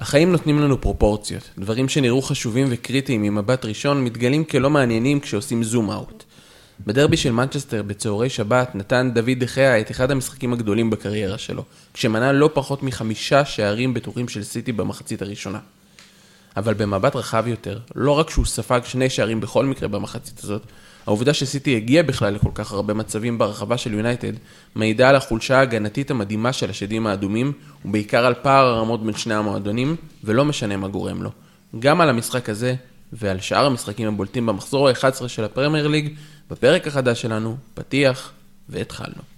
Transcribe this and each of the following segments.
החיים נותנים לנו פרופורציות. דברים שנראו חשובים וקריטיים ממבט ראשון מתגלים כלא מעניינים כשעושים זום אאוט. בדרבי של מנצ'סטר בצהרי שבת נתן דוד דחיה את אחד המשחקים הגדולים בקריירה שלו, כשמנה לא פחות מחמישה שערים בטוחים של סיטי במחצית הראשונה. אבל במבט רחב יותר, לא רק שהוא ספג שני שערים בכל מקרה במחצית הזאת, העובדה שסיטי הגיע בכלל לכל כך הרבה מצבים ברחבה של יונייטד, מעידה על החולשה ההגנתית המדהימה של השדים האדומים, ובעיקר על פער הרמות בין שני המועדונים, ולא משנה מה גורם לו. גם על המשחק הזה, ועל שאר המשחקים הבולטים במחזור ה-11 של הפרמייר ליג, בפרק החדש שלנו, פתיח, והתחלנו.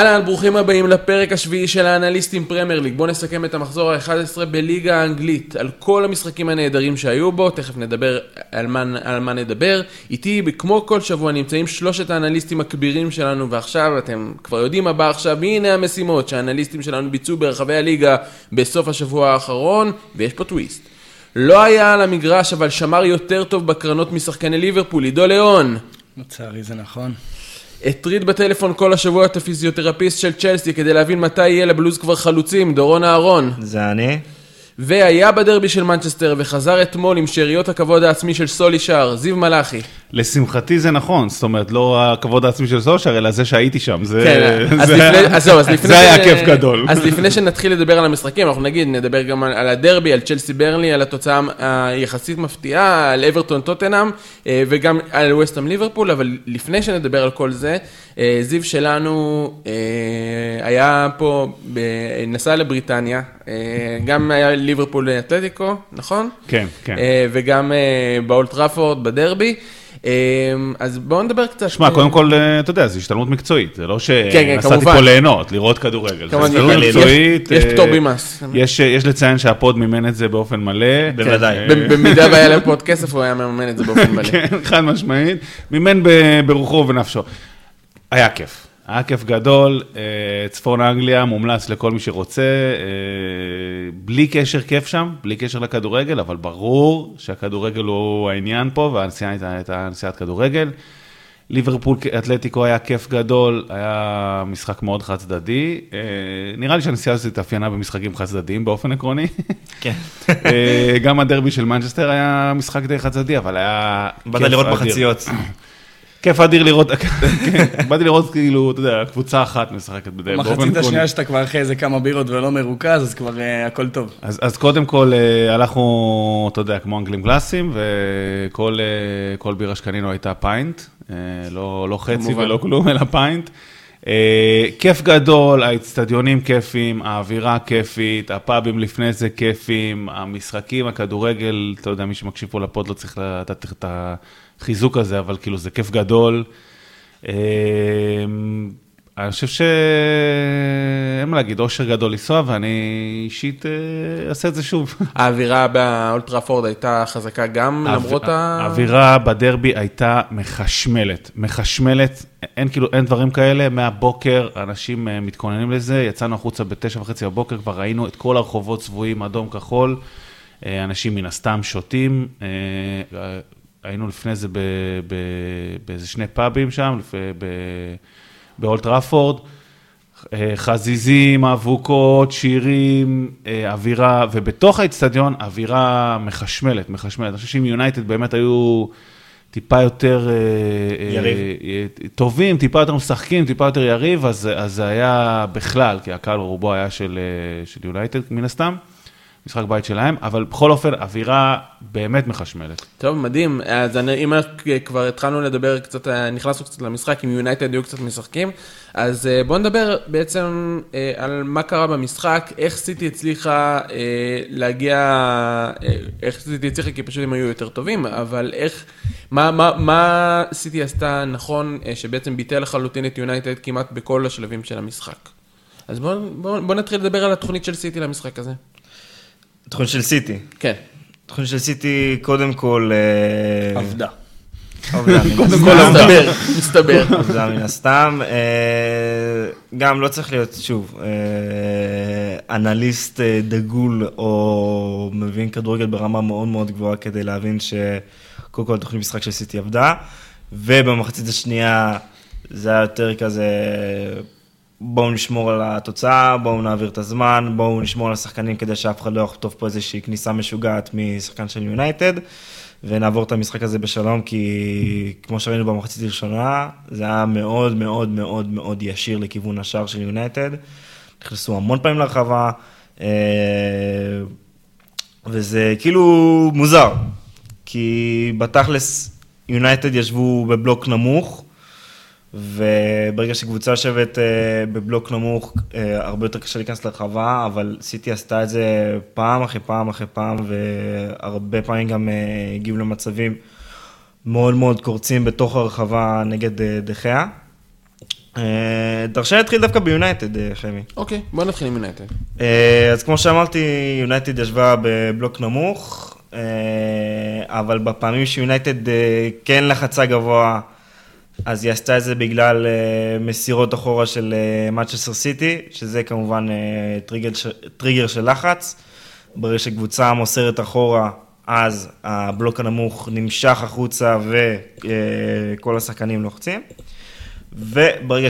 אהלן, ברוכים הבאים לפרק השביעי של האנליסטים פרמייר ליג. בואו נסכם את המחזור ה-11 בליגה האנגלית, על כל המשחקים הנהדרים שהיו בו, תכף נדבר על מה, על מה נדבר. איתי, כמו כל שבוע, נמצאים שלושת האנליסטים הכבירים שלנו, ועכשיו אתם כבר יודעים מה בא עכשיו, הנה המשימות שהאנליסטים שלנו ביצעו ברחבי הליגה בסוף השבוע האחרון, ויש פה טוויסט. לא היה על המגרש, אבל שמר יותר טוב בקרנות משחקני ליברפול, עידו ליאון. לצערי זה נכון. הטריד בטלפון כל השבוע את הפיזיותרפיסט של צ'לסי כדי להבין מתי יהיה לבלוז כבר חלוצים, דורון אהרון. זה אני. והיה בדרבי של מנצ'סטר וחזר אתמול עם שאריות הכבוד העצמי של סולי שער, זיו מלאכי. לשמחתי זה נכון, זאת אומרת, לא הכבוד העצמי של סושר, אלא זה שהייתי שם, זה, כן, אז זה, לפני, אז זהו, אז לפני זה היה כיף גדול. אז לפני שנתחיל לדבר על המשחקים, אנחנו נגיד, נדבר גם על, על הדרבי, על צ'לסי ברנלי, על התוצאה היחסית מפתיעה, על אברטון טוטנאם, אה, וגם על ווסטהאם ליברפול, אבל לפני שנדבר על כל זה, אה, זיו שלנו אה, היה פה, נסע לבריטניה, גם היה ליברפול אתלטיקו, נכון? כן, כן. וגם אה, באולטראפורד, בדרבי. אה, אז בואו נדבר קצת. שמע, קודם כל, אה, אתה יודע, זו השתלמות מקצועית, זה לא כן, כן, שנסעתי כמובן. פה ליהנות, לראות כדורגל. זו השתלמות יש- מקצועית. יש אה, פטור ממס. יש יש לציין שהפוד מימן את זה באופן מלא. בוודאי. אה, ב- במידה והיה להם פה עוד כסף, הוא היה מממן את זה באופן מלא. כן, חד משמעית, מימן ברוחו ובנפשו. היה כיף, היה כיף גדול, אה, צפון אנגליה מומלץ לכל מי שרוצה, אה, בלי קשר כיף שם, בלי קשר לכדורגל, אבל ברור שהכדורגל הוא העניין פה, והנסיעה הייתה, נסיעת כדורגל. ליברפול אתלטיקו היה כיף גדול, היה משחק מאוד חד צדדי. אה, נראה לי שהנסיעה הזאת התאפיינה במשחקים חד צדדיים באופן עקרוני. כן. גם הדרבי של מנצ'סטר היה משחק די חד צדדי, אבל היה באמת כיף לראות אדיר. מחציות. כיף אדיר לראות, כן, באתי לראות כאילו, אתה יודע, קבוצה אחת משחקת בדרך מחצית. השנייה שאתה כבר אחרי איזה כמה בירות ולא מרוכז, אז כבר אה, הכל טוב. אז, קודם כל אה, הלכנו, אתה יודע, כמו אנגלים קלאסיים, וכל אה, בירה שקנינו הייתה פיינט, לא, לא חצי. ולא כלום, אלא פיינט. כיף גדול, האצטדיונים כיפים, האווירה כיפית, הפאבים לפני זה כיפים, המשחקים, הכדורגל, אתה יודע, מי שמקשיב פה לפוד לא צריך לתת את החיזוק הזה, אבל כאילו זה כיף גדול. אה, אני חושב שאין מה להגיד, אושר גדול לנסוע, ואני אישית אה, אעשה את זה שוב. האווירה באולטראפורד הייתה חזקה גם למרות ה... האווירה בדרבי הייתה מחשמלת, מחשמלת, אין כאילו, אין דברים כאלה, מהבוקר אנשים אה, מתכוננים לזה, יצאנו החוצה בתשע וחצי בבוקר, כבר ראינו את כל הרחובות צבועים אדום כחול, אה, אנשים מן הסתם שותים, היינו לפני זה באיזה שני פאבים שם, לפ- ב- באולט ראפורד. אה, חזיזים, אבוקות, שירים, אה, אווירה, ובתוך האצטדיון אווירה מחשמלת, מחשמלת. אני חושב שאם יונייטד באמת היו טיפה יותר... אה, יריב. טובים, טיפה יותר משחקים, טיפה יותר יריב, אז, אז זה היה בכלל, כי הקהל רובו היה של, של יונייטד מן הסתם, משחק בית שלהם, אבל בכל אופן, אווירה באמת מחשמלת. טוב, מדהים. אז אני, אם כבר התחלנו לדבר קצת, אה, נכנסנו קצת למשחק, אם יונייטד היו קצת משחקים, אז אה, בואו נדבר בעצם אה, על מה קרה במשחק, איך סיטי הצליחה להגיע, איך סיטי הצליחה, כי פשוט הם היו יותר טובים, אבל איך, מה, מה, מה סיטי עשתה נכון, שבעצם ביטל לחלוטין את יונייטד כמעט בכל השלבים של המשחק. אז בואו בוא, בוא נתחיל לדבר על התוכנית של סיטי למשחק הזה. תוכנית של סיטי. כן. תוכנית של סיטי, קודם כל... אה, עבדה. קודם. כל, מסתבר, מסתבר. זה מן הסתם. אה, גם לא צריך להיות, שוב, אה, אנליסט דגול או מבין כדורגל ברמה מאוד מאוד גבוהה כדי להבין שקודם כל תוכנית משחק של סיטי עבדה, ובמחצית השנייה זה היה יותר כזה, בואו נשמור על התוצאה, בואו נעביר את הזמן, בואו נשמור על השחקנים כדי שאף אחד לא יחטוף פה איזושהי כניסה משוגעת משחקן של יונייטד. ונעבור את המשחק הזה בשלום, כי כמו שראינו במחצית הראשונה, זה היה מאוד מאוד מאוד מאוד ישיר לכיוון השער של יונייטד. נכנסו המון פעמים לרחבה, אה, וזה כאילו מוזר, כי בתכלס יונייטד ישבו בבלוק נמוך, וברגע שקבוצה יושבת אה, בבלוק נמוך, אה, הרבה יותר קשה להיכנס לרחבה, אבל סיטי עשתה את זה פעם אחרי פעם אחרי פעם, והרבה פעמים גם אה, הגיעו למצבים מאוד מאוד קורצים בתוך הרחבה נגד דחיה. תרשה להתחיל דווקא ביונייטד, חמי. אוקיי, בוא נתחיל עם יונייטד. אז כמו שאמרתי, יונייטד ישבה בבלוק נמוך, אבל בפעמים שיונייטד כן לחצה גבוה, אז היא עשתה את זה בגלל אה, מסירות אחורה של מנצ'סטר סיטי, שזה כמובן אה, טריגר, טריגר של לחץ. ברגע שקבוצה מוסרת אחורה, אז הבלוק הנמוך נמשך החוצה וכל השחקנים לוחצים. וברגע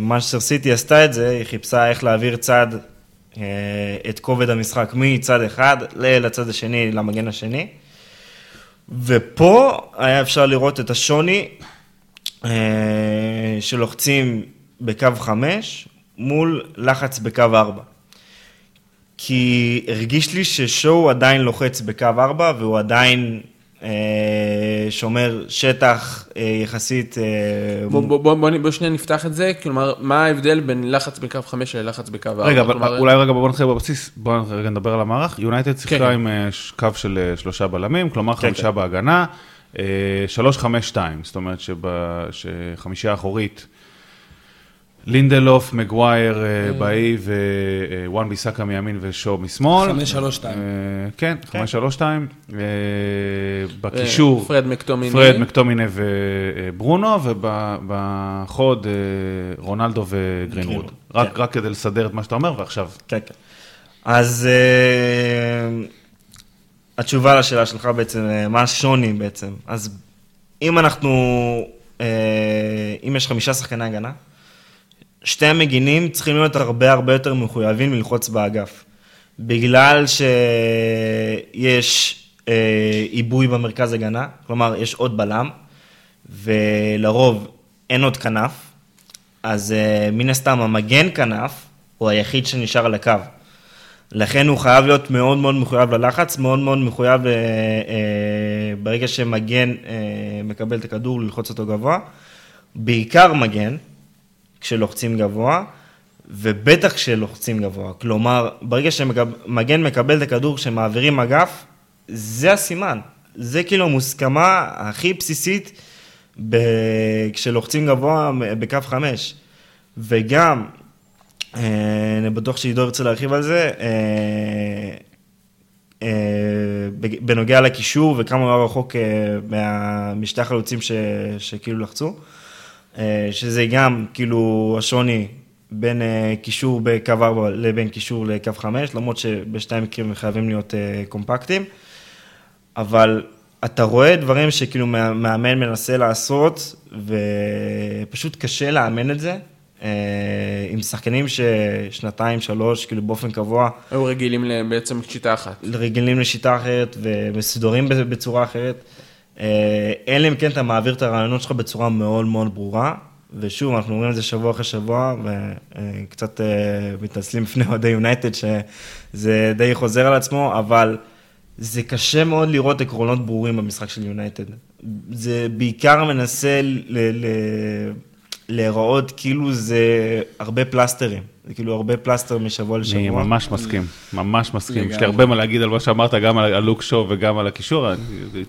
שמנצ'סטר סיטי עשתה את זה, היא חיפשה איך להעביר צד, אה, את כובד המשחק מצד אחד לצד השני, למגן השני. ופה היה אפשר לראות את השוני אה, שלוחצים בקו 5 מול לחץ בקו 4. כי הרגיש לי ששואו עדיין לוחץ בקו 4 והוא עדיין שומר שטח אה, יחסית... אה, בוא- בוא- בוא בוא- בוא שנייה נפתח את זה, כלומר, מה ההבדל בין לחץ בקו 5 ללחץ בקו 4? רגע, אבל אולי רגע בוא נתחיל בבסיס, בוא רגע נדבר על המערך. יונייטד כן, שיחקה כן. עם אה, קו של אה, שלושה בלמים, כלומר כן, חמישה כן. בהגנה, אה, שלוש, חמש, שתיים, זאת אומרת שחמישייה אחורית, לינדלוף, מגווייר אה, באי ווואן ביסאקה מימין ושואו משמאל. חמש, שלוש, שתיים. אה, כן, חמש, שלוש, שתיים. אה, בקישור, פרד מקטומיני. פרד, מקטומיני וברונו, ובחוד אה, רונלדו רק, כן. רק כדי לסדר את מה שאתה אומר, ועכשיו. כן, כן. אז אה, התשובה לשאלה שלך בעצם, אה, מה השוני בעצם? אז אם אנחנו, אה, אם יש חמישה שחקני הגנה, שתי המגינים צריכים להיות הרבה הרבה יותר מחויבים ללחוץ באגף. בגלל שיש אה, עיבוי במרכז הגנה, כלומר יש עוד בלם, ולרוב אין עוד כנף, אז uh, מן הסתם המגן כנף הוא היחיד שנשאר על הקו. לכן הוא חייב להיות מאוד מאוד מחויב ללחץ, מאוד מאוד מחויב uh, uh, ברגע שמגן uh, מקבל את הכדור ללחוץ אותו גבוה. בעיקר מגן, כשלוחצים גבוה, ובטח כשלוחצים גבוה. כלומר, ברגע שמגן מקבל את הכדור כשמעבירים אגף, זה הסימן. זה כאילו המוסכמה הכי בסיסית ב... כשלוחצים גבוה בקו 5. וגם, אה, אני בטוח שעידו ירצה להרחיב על זה, אה, אה, בנוגע לקישור וכמה הוא רחוק משתי החלוצים ש... שכאילו לחצו, שזה גם כאילו השוני בין אה, קישור בקו 4 לבין קישור לקו 5, למרות שבשתי המקרים הם חייבים להיות אה, קומפקטים. אבל אתה רואה דברים שכאילו מאמן מנסה לעשות, ופשוט קשה לאמן את זה, אה, עם שחקנים ששנתיים, שלוש, כאילו באופן קבוע, היו רגילים בעצם שיטה אחת. רגילים לשיטה אחרת ומסודרים בצורה אחרת. אה, אלא אם כן אתה מעביר את הרעיונות שלך בצורה מאוד מאוד ברורה. ושוב, אנחנו אומרים את זה שבוע אחרי שבוע, וקצת אה, מתנצלים בפני אוהדי יונייטד, שזה די חוזר על עצמו, אבל זה קשה מאוד לראות עקרונות ברורים במשחק של יונייטד. זה בעיקר מנסה ל- ל- להיראות כאילו זה הרבה פלסטרים. זה כאילו הרבה פלסטר משבוע לשבוע. אני ממש מסכים, ממש מסכים. יש לי. הרבה מה להגיד על מה שאמרת, גם על הלוק שואו וגם על הקישור. אני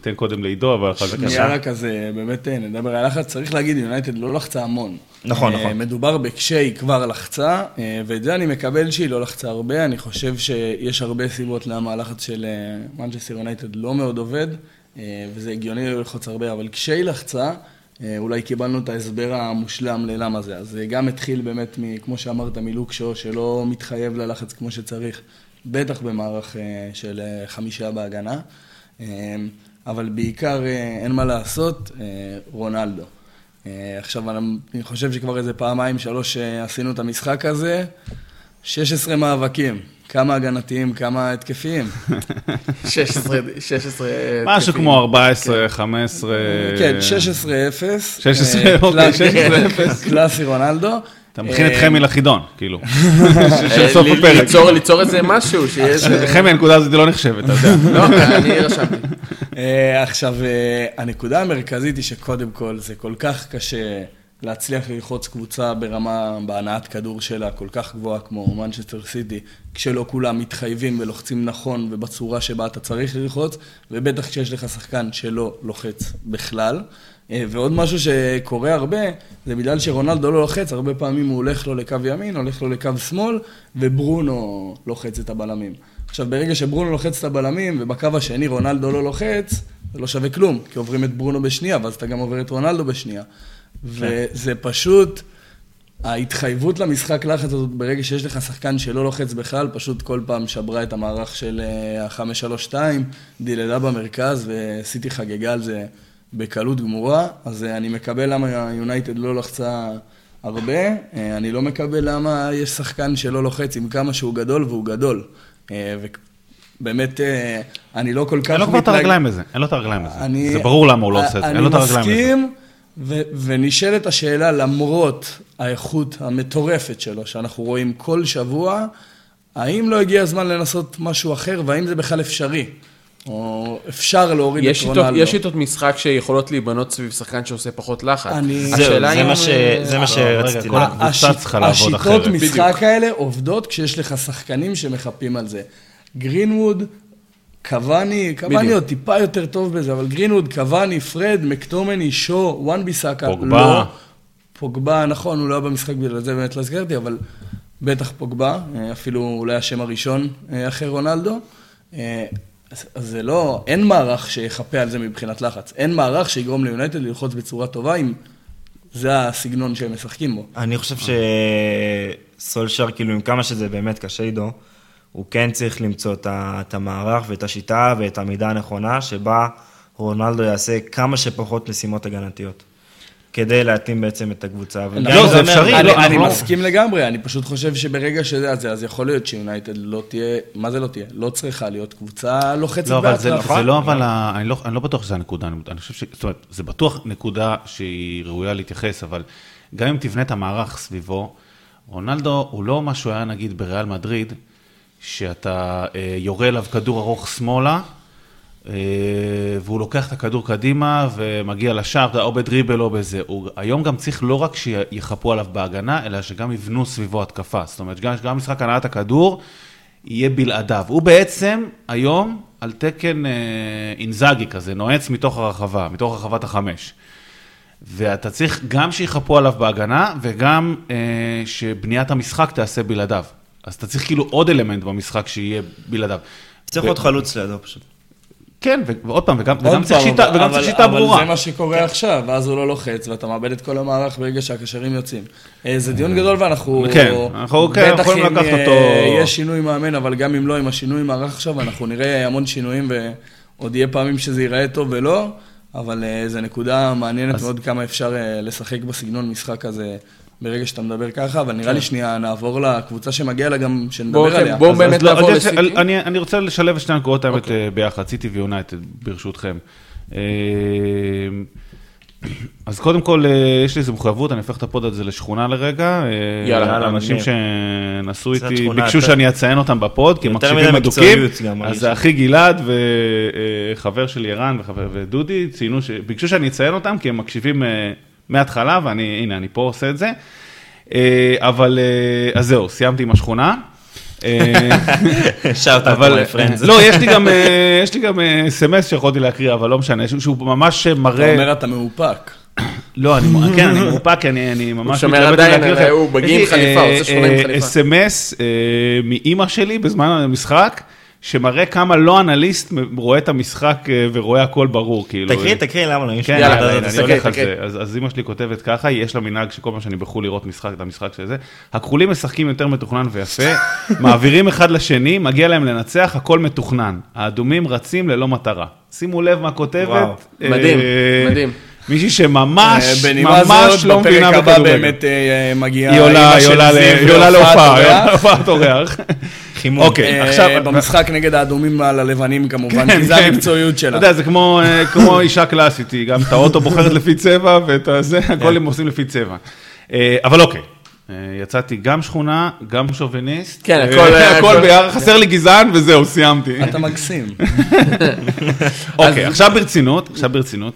אתן קודם לעידו, אבל אחר כך... שנייה רק אז אה, באמת אה, נדבר על לחץ, צריך להגיד, יונייטד לא לחצה המון. נכון, אה, נכון. מדובר בכשהיא כבר לחצה, ואת זה אני מקבל שהיא לא לחצה הרבה, אני חושב שיש הרבה סיבות למה הלחץ של מנצ'סטר יונייטד לא מאוד עובד. וזה הגיוני ללחוץ הרבה, אבל כשהיא לחצה, אולי קיבלנו את ההסבר המושלם ללמה זה. אז זה גם התחיל באמת, מ, כמו שאמרת, מלוק שואו, שלא מתחייב ללחץ כמו שצריך, בטח במערך אה, של אה, חמישה בהגנה. אה, אבל בעיקר, אה, אין מה לעשות, אה, רונלדו. אה, עכשיו, אני חושב שכבר איזה פעמיים, שלוש אה, עשינו את המשחק הזה, 16 מאבקים. כמה הגנתיים, כמה התקפיים. 16, 16... משהו תקפים. כמו 14, 15... כן, 16-0. 16, אה, אוקיי, קלאסי- 16-0. קלאסי רונלדו. אתה מכין את אה, חמי לחידון, כאילו. אה, של סוף הפרק. ליצור- ליצור איזה משהו שיש... חמי, הנקודה הזאת לא נחשבת, אתה יודע. לא, אני רשמתי. אה, עכשיו, אה, הנקודה המרכזית היא שקודם כל זה כל כך קשה להצליח ללחוץ קבוצה ברמה, בהנעת כדור שלה כל כך גבוהה כמו מנצ'סטר סיטי, כשלא כולם מתחייבים ולוחצים נכון ובצורה שבה אתה צריך ללחוץ, ובטח כשיש לך שחקן שלא לוחץ בכלל. אה, ועוד משהו שקורה הרבה, זה בגלל שרונלדו לא לוחץ, הרבה פעמים הוא הולך לו לקו ימין, הולך לו לקו שמאל, וברונו לוחץ את הבלמים. עכשיו, ברגע שברונו לוחץ את הבלמים, ובקו השני רונלדו לא לוחץ, זה לא שווה כלום, כי עוברים את ברונו בשנייה, ואז אתה גם עובר את רונלדו בשנייה. וזה פשוט, ההתחייבות למשחק לחץ הזאת, ברגע שיש לך שחקן שלא לוחץ בכלל, פשוט כל פעם שברה את המערך של אה, ה-5-3-2, דיללה במרכז, וסיטי חגגה על זה בקלות גמורה. אז אה, אני מקבל למה יונייטד לא לחצה הרבה, אה, אני לא מקבל למה יש שחקן שלא לוחץ עם כמה שהוא גדול, והוא גדול. אה, אה, אני לא כל כך... אין לו כבר את הרגליים לזה, אין לו את הרגליים לזה. אני- זה ברור למה הוא לא עושה את זה, אין לו את הרגליים אני לזה. מסכים, ו- ונשאלת השאלה, למרות האיכות המטורפת שלו, שאנחנו רואים כל שבוע, האם לא הגיע הזמן לנסות משהו אחר, והאם זה בכלל אפשרי? או אפשר להוריד יש את רונלדו? יש שיטות משחק שיכולות להיבנות סביב שחקן שעושה פחות לחץ. אני- זהו, זה אם- מה ש- זה מה רגע, שרציתי כל להגיד. הקבוצה השיט- צריכה לעבוד אחרת. השיטות משחק האלה עובדות כשיש לך שחקנים שמחפים על זה. גרינווד, קוואני, קוואני. עוד טיפה יותר טוב בזה, אבל גרינווד, קוואני, פרד, מקטומני, שו, וואן ביסאקה, פוגבה. לא. פוגבה, נכון, הוא לא היה במשחק בגלל זה באמת לא הזכרתי, אבל בטח פוגבה, אה, אפילו אולי השם הראשון אה, אחרי רונלדו. אה, אז אז זה לא, אין מערך שיחפה על זה מבחינת לחץ. אין מערך שיגרום ליונייטד ללחוץ בצורה טובה אם זה הסגנון שהם משחקים בו. אני חושב שסולשר, כאילו, עם כמה שזה באמת קשה עידו, הוא כן צריך למצוא את את המערך ואת השיטה ואת המידה הנכונה, שבה רונלדו יעשה כמה שפחות משימות הגנתיות, כדי להתאים בעצם את הקבוצה. לא, זה אפשרי, אני, לא, לא- מסכים לגמרי, אני פשוט חושב שברגע שזה, אז, אז יכול להיות שיונייטד לא תהיה, מה זה לא תהיה? לא צריכה להיות קבוצה לוחצת לא, אבל זה, בהתקפה. זה לא, אבל אני לא, אני לא בטוח שזו הנקודה, אני, אני חושב ש... זאת אומרת, זה בטוח נקודה שהיא ראויה להתייחס, אבל גם אם תבנה את המערך סביבו, רונלדו הוא לא מה שהוא היה נגיד בריאל מדריד, שאתה אה, יורה אליו כדור ארוך שמאלה, אה, והוא לוקח את הכדור קדימה ומגיע לשער, או בדריבל או בזה. הוא היום גם צריך לא רק שיחפו עליו בהגנה, אלא שגם יבנו סביבו התקפה. זאת אומרת, גם, גם משחק הנעת הכדור יהיה בלעדיו. הוא בעצם היום על תקן אה, אינזאגי כזה, נועץ מתוך הרחבה, מתוך רחבת החמש. ואתה צריך גם שיחפו עליו בהגנה, וגם אה, שבניית המשחק תעשה בלעדיו. אז אתה צריך כאילו עוד אלמנט במשחק שיהיה בלעדיו. צריך עוד חלוץ לידו פשוט. כן, ועוד פעם, וגם, וגם צריך שיטה, אבל- וגם צריך שיטה ברורה. אבל זה מה שקורה עכשיו, ואז הוא לא לוחץ, ואתה מאבד את כל המערך ברגע שהקשרים יוצאים. אה, זה דיון גדול, ואנחנו... כן, אנחנו כן, בטח יכולים אם, לקחת אה, אותו- יש שינוי מאמן, אבל גם אם לא, עם השינוי מערך עכשיו, אנחנו נראה המון שינויים, ועוד יהיה פעמים שזה ייראה טוב ולא, אבל אה, זו נקודה מעניינת אז- מאוד כמה אפשר אה, לשחק בסגנון משחק הזה. ברגע שאתה מדבר ככה, אבל נראה לי שנייה נעבור לקבוצה שמגיע לה גם, בואו, שנדבר כן, עליה. בואו אז- באמת לא, נעבור לסיטי. אני- רוצה לשלב את שתי הנקודות האמת אוקיי. אה, ביחד, סיטי ויונייטד, ברשותכם. אה, אז קודם כל, אה, יש לי איזו מחויבות, אני הופך את הפוד הזה לשכונה לרגע. יאללה, יאללה, אנשים. שנסעו איתי, ביקשו יותר- שאני אציין אותם בפוד, כי הם מקשיבים אדוקים. אז זה. אחי גלעד וחבר שלי ערן וחבר- ודודי, ציינו, ש- ביקשו שאני אציין אותם, כי הם מקשיבים מההתחלה, ואני, הנה, אני פה עושה את זה. אה, אבל, אה, אז זהו, סיימתי עם השכונה. שאוט אאוט אבל, my friends. לא, יש לי גם, יש לי גם אה, סמס שיכולתי להקריא, אבל לא משנה, שהוא- ממש אתה מראה, אומר אתה מאופק. לא, אני, כן, אני מאופק, כי אני, אני ממש שומר מתלבט עדיין על-. הוא בגיא יש עם לי, חליפה, עושה שכונה עם חליפה. אס.אם.אס מאימא שלי בזמן המשחק, שמראה כמה לא אנליסט רואה את המשחק אה, ורואה הכל ברור, כאילו. תקריא, תקריא, למה לא? כן, יאללה, אני הולך על. זה. אז אמא שלי כותבת ככה, יש לה מנהג שכל פעם שאני בחו"ל לראות משחק, את המשחק של זה, הכחולים משחקים יותר מתוכנן ויפה, מעבירים אחד לשני, מגיע להם לנצח, הכל מתוכנן. האדומים רצים ללא מטרה. שימו לב מה. כותבת. מדהים, אה, מדהים. מישהי שממש, אה, בנימה ממש זאת, לא מבינה בפרק הבא בכדורגל. באמת מגיעה היא עולה, להופעה, עולה אורח. חימום. אוקיי, אה, עכשיו... במשחק נגד האדומים על הלבנים כמובן, כן, כי זה כן. המקצועיות אתה שלה. יודע, זה כמו, אה, כמו אישה קלאסית, היא גם את האוטו בוחרת לפי צבע ואת הזה, כן. הכל הם עושים לפי צבע. אה, אבל אוקיי, אה, יצאתי גם שכונה, גם שוביניסט. כן, הכל- הכל ביחד, חסר לי גזען וזהו, סיימתי. אתה מקסים. אוקיי, עכשיו ברצינות, עכשיו ברצינות.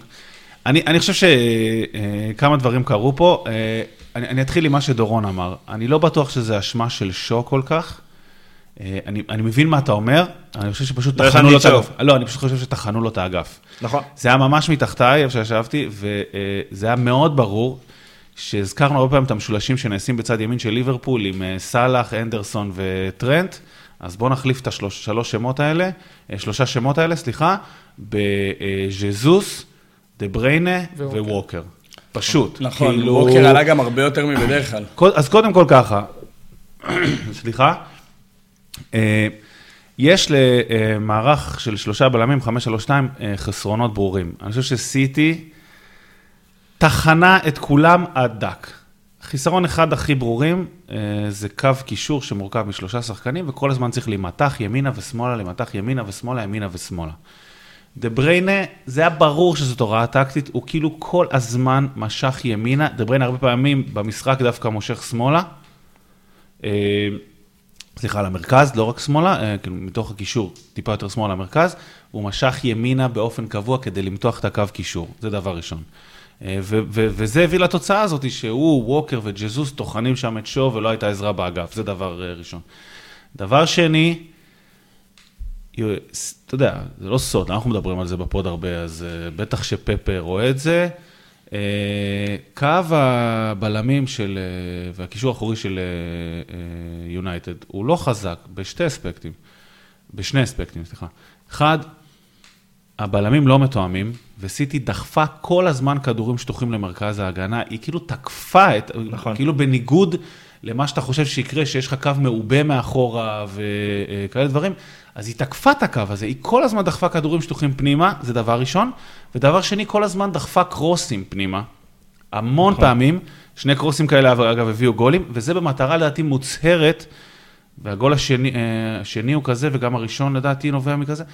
אני, אני חושב שכמה דברים קרו פה. אני, אני אתחיל עם מה שדורון אמר. אני לא בטוח שזה אשמה של שו כל כך. אה, אני, אני מבין מה אתה אומר, אני חושב שפשוט לא טחנו לו את. האגף. לא, אני פשוט חושב שטחנו לו את האגף. נכון. זה היה ממש מתחתיי, איפה שישבתי, וזה היה מאוד ברור שהזכרנו הרבה פעמים את המשולשים שנעשים בצד ימין של ליברפול עם אה, סאלח, אנדרסון וטרנט, אז בואו נחליף את השלוש שלוש שמות האלה, אה, שלושה שמות האלה, סליחה, בז'זוס, דה בריינה וווקר. פשוט. נכון, כאילו- ווקר עלה גם הרבה יותר מבדרך כלל. אז קודם כל ככה, סליחה, אה, יש למערך של שלושה בלמים, 532, אה, חסרונות ברורים. אני חושב שסיטי טחנה את כולם עד דק. חיסרון אחד הכי ברורים, אה, זה קו קישור שמורכב משלושה שחקנים, וכל הזמן צריך להימתח ימינה ושמאלה, להימתח ימינה ושמאלה, ימינה ושמאלה. דה בריינה, זה היה ברור שזאת הוראה טקטית, הוא כאילו כל הזמן משך ימינה, דה בריינה הרבה פעמים במשחק דווקא מושך שמאלה. סליחה, למרכז, לא רק שמאלה, אה, כאילו מתוך הקישור, טיפה יותר שמאלה למרכז, הוא משך ימינה באופן קבוע כדי למתוח את הקו קישור, זה דבר ראשון. אה, ו- ו- וזה הביא לתוצאה הזאת שהוא, ווקר וג'זוס טוחנים שם את שואו ולא הייתה עזרה באגף, זה דבר אה, ראשון. דבר שני, אתה יודע, זה לא סוד, אנחנו מדברים על זה בפוד הרבה, אז בטח שפפר רואה את זה. אה, קו הבלמים של, אה, והקישור האחורי של יונייטד הוא לא חזק בשתי אספקטים, בשני אספקטים, סליחה. אחד, הבלמים לא מתואמים, וסיטי דחפה כל הזמן כדורים שטוחים למרכז ההגנה, היא כאילו תקפה את, נכון. כאילו בניגוד למה שאתה חושב שיקרה, שיש לך קו מעובה מאחורה וכאלה דברים, אז היא תקפה את הקו הזה, היא כל הזמן דחפה כדורים שטוחים פנימה, זה דבר ראשון, ודבר שני, כל הזמן דחפה קרוסים פנימה, המון נכון. פעמים, שני קרוסים כאלה אגב הביאו גולים, וזה במטרה לדעתי מוצהרת, והגול השני, אה, השני הוא כזה, וגם הראשון לדעתי נובע מכזה.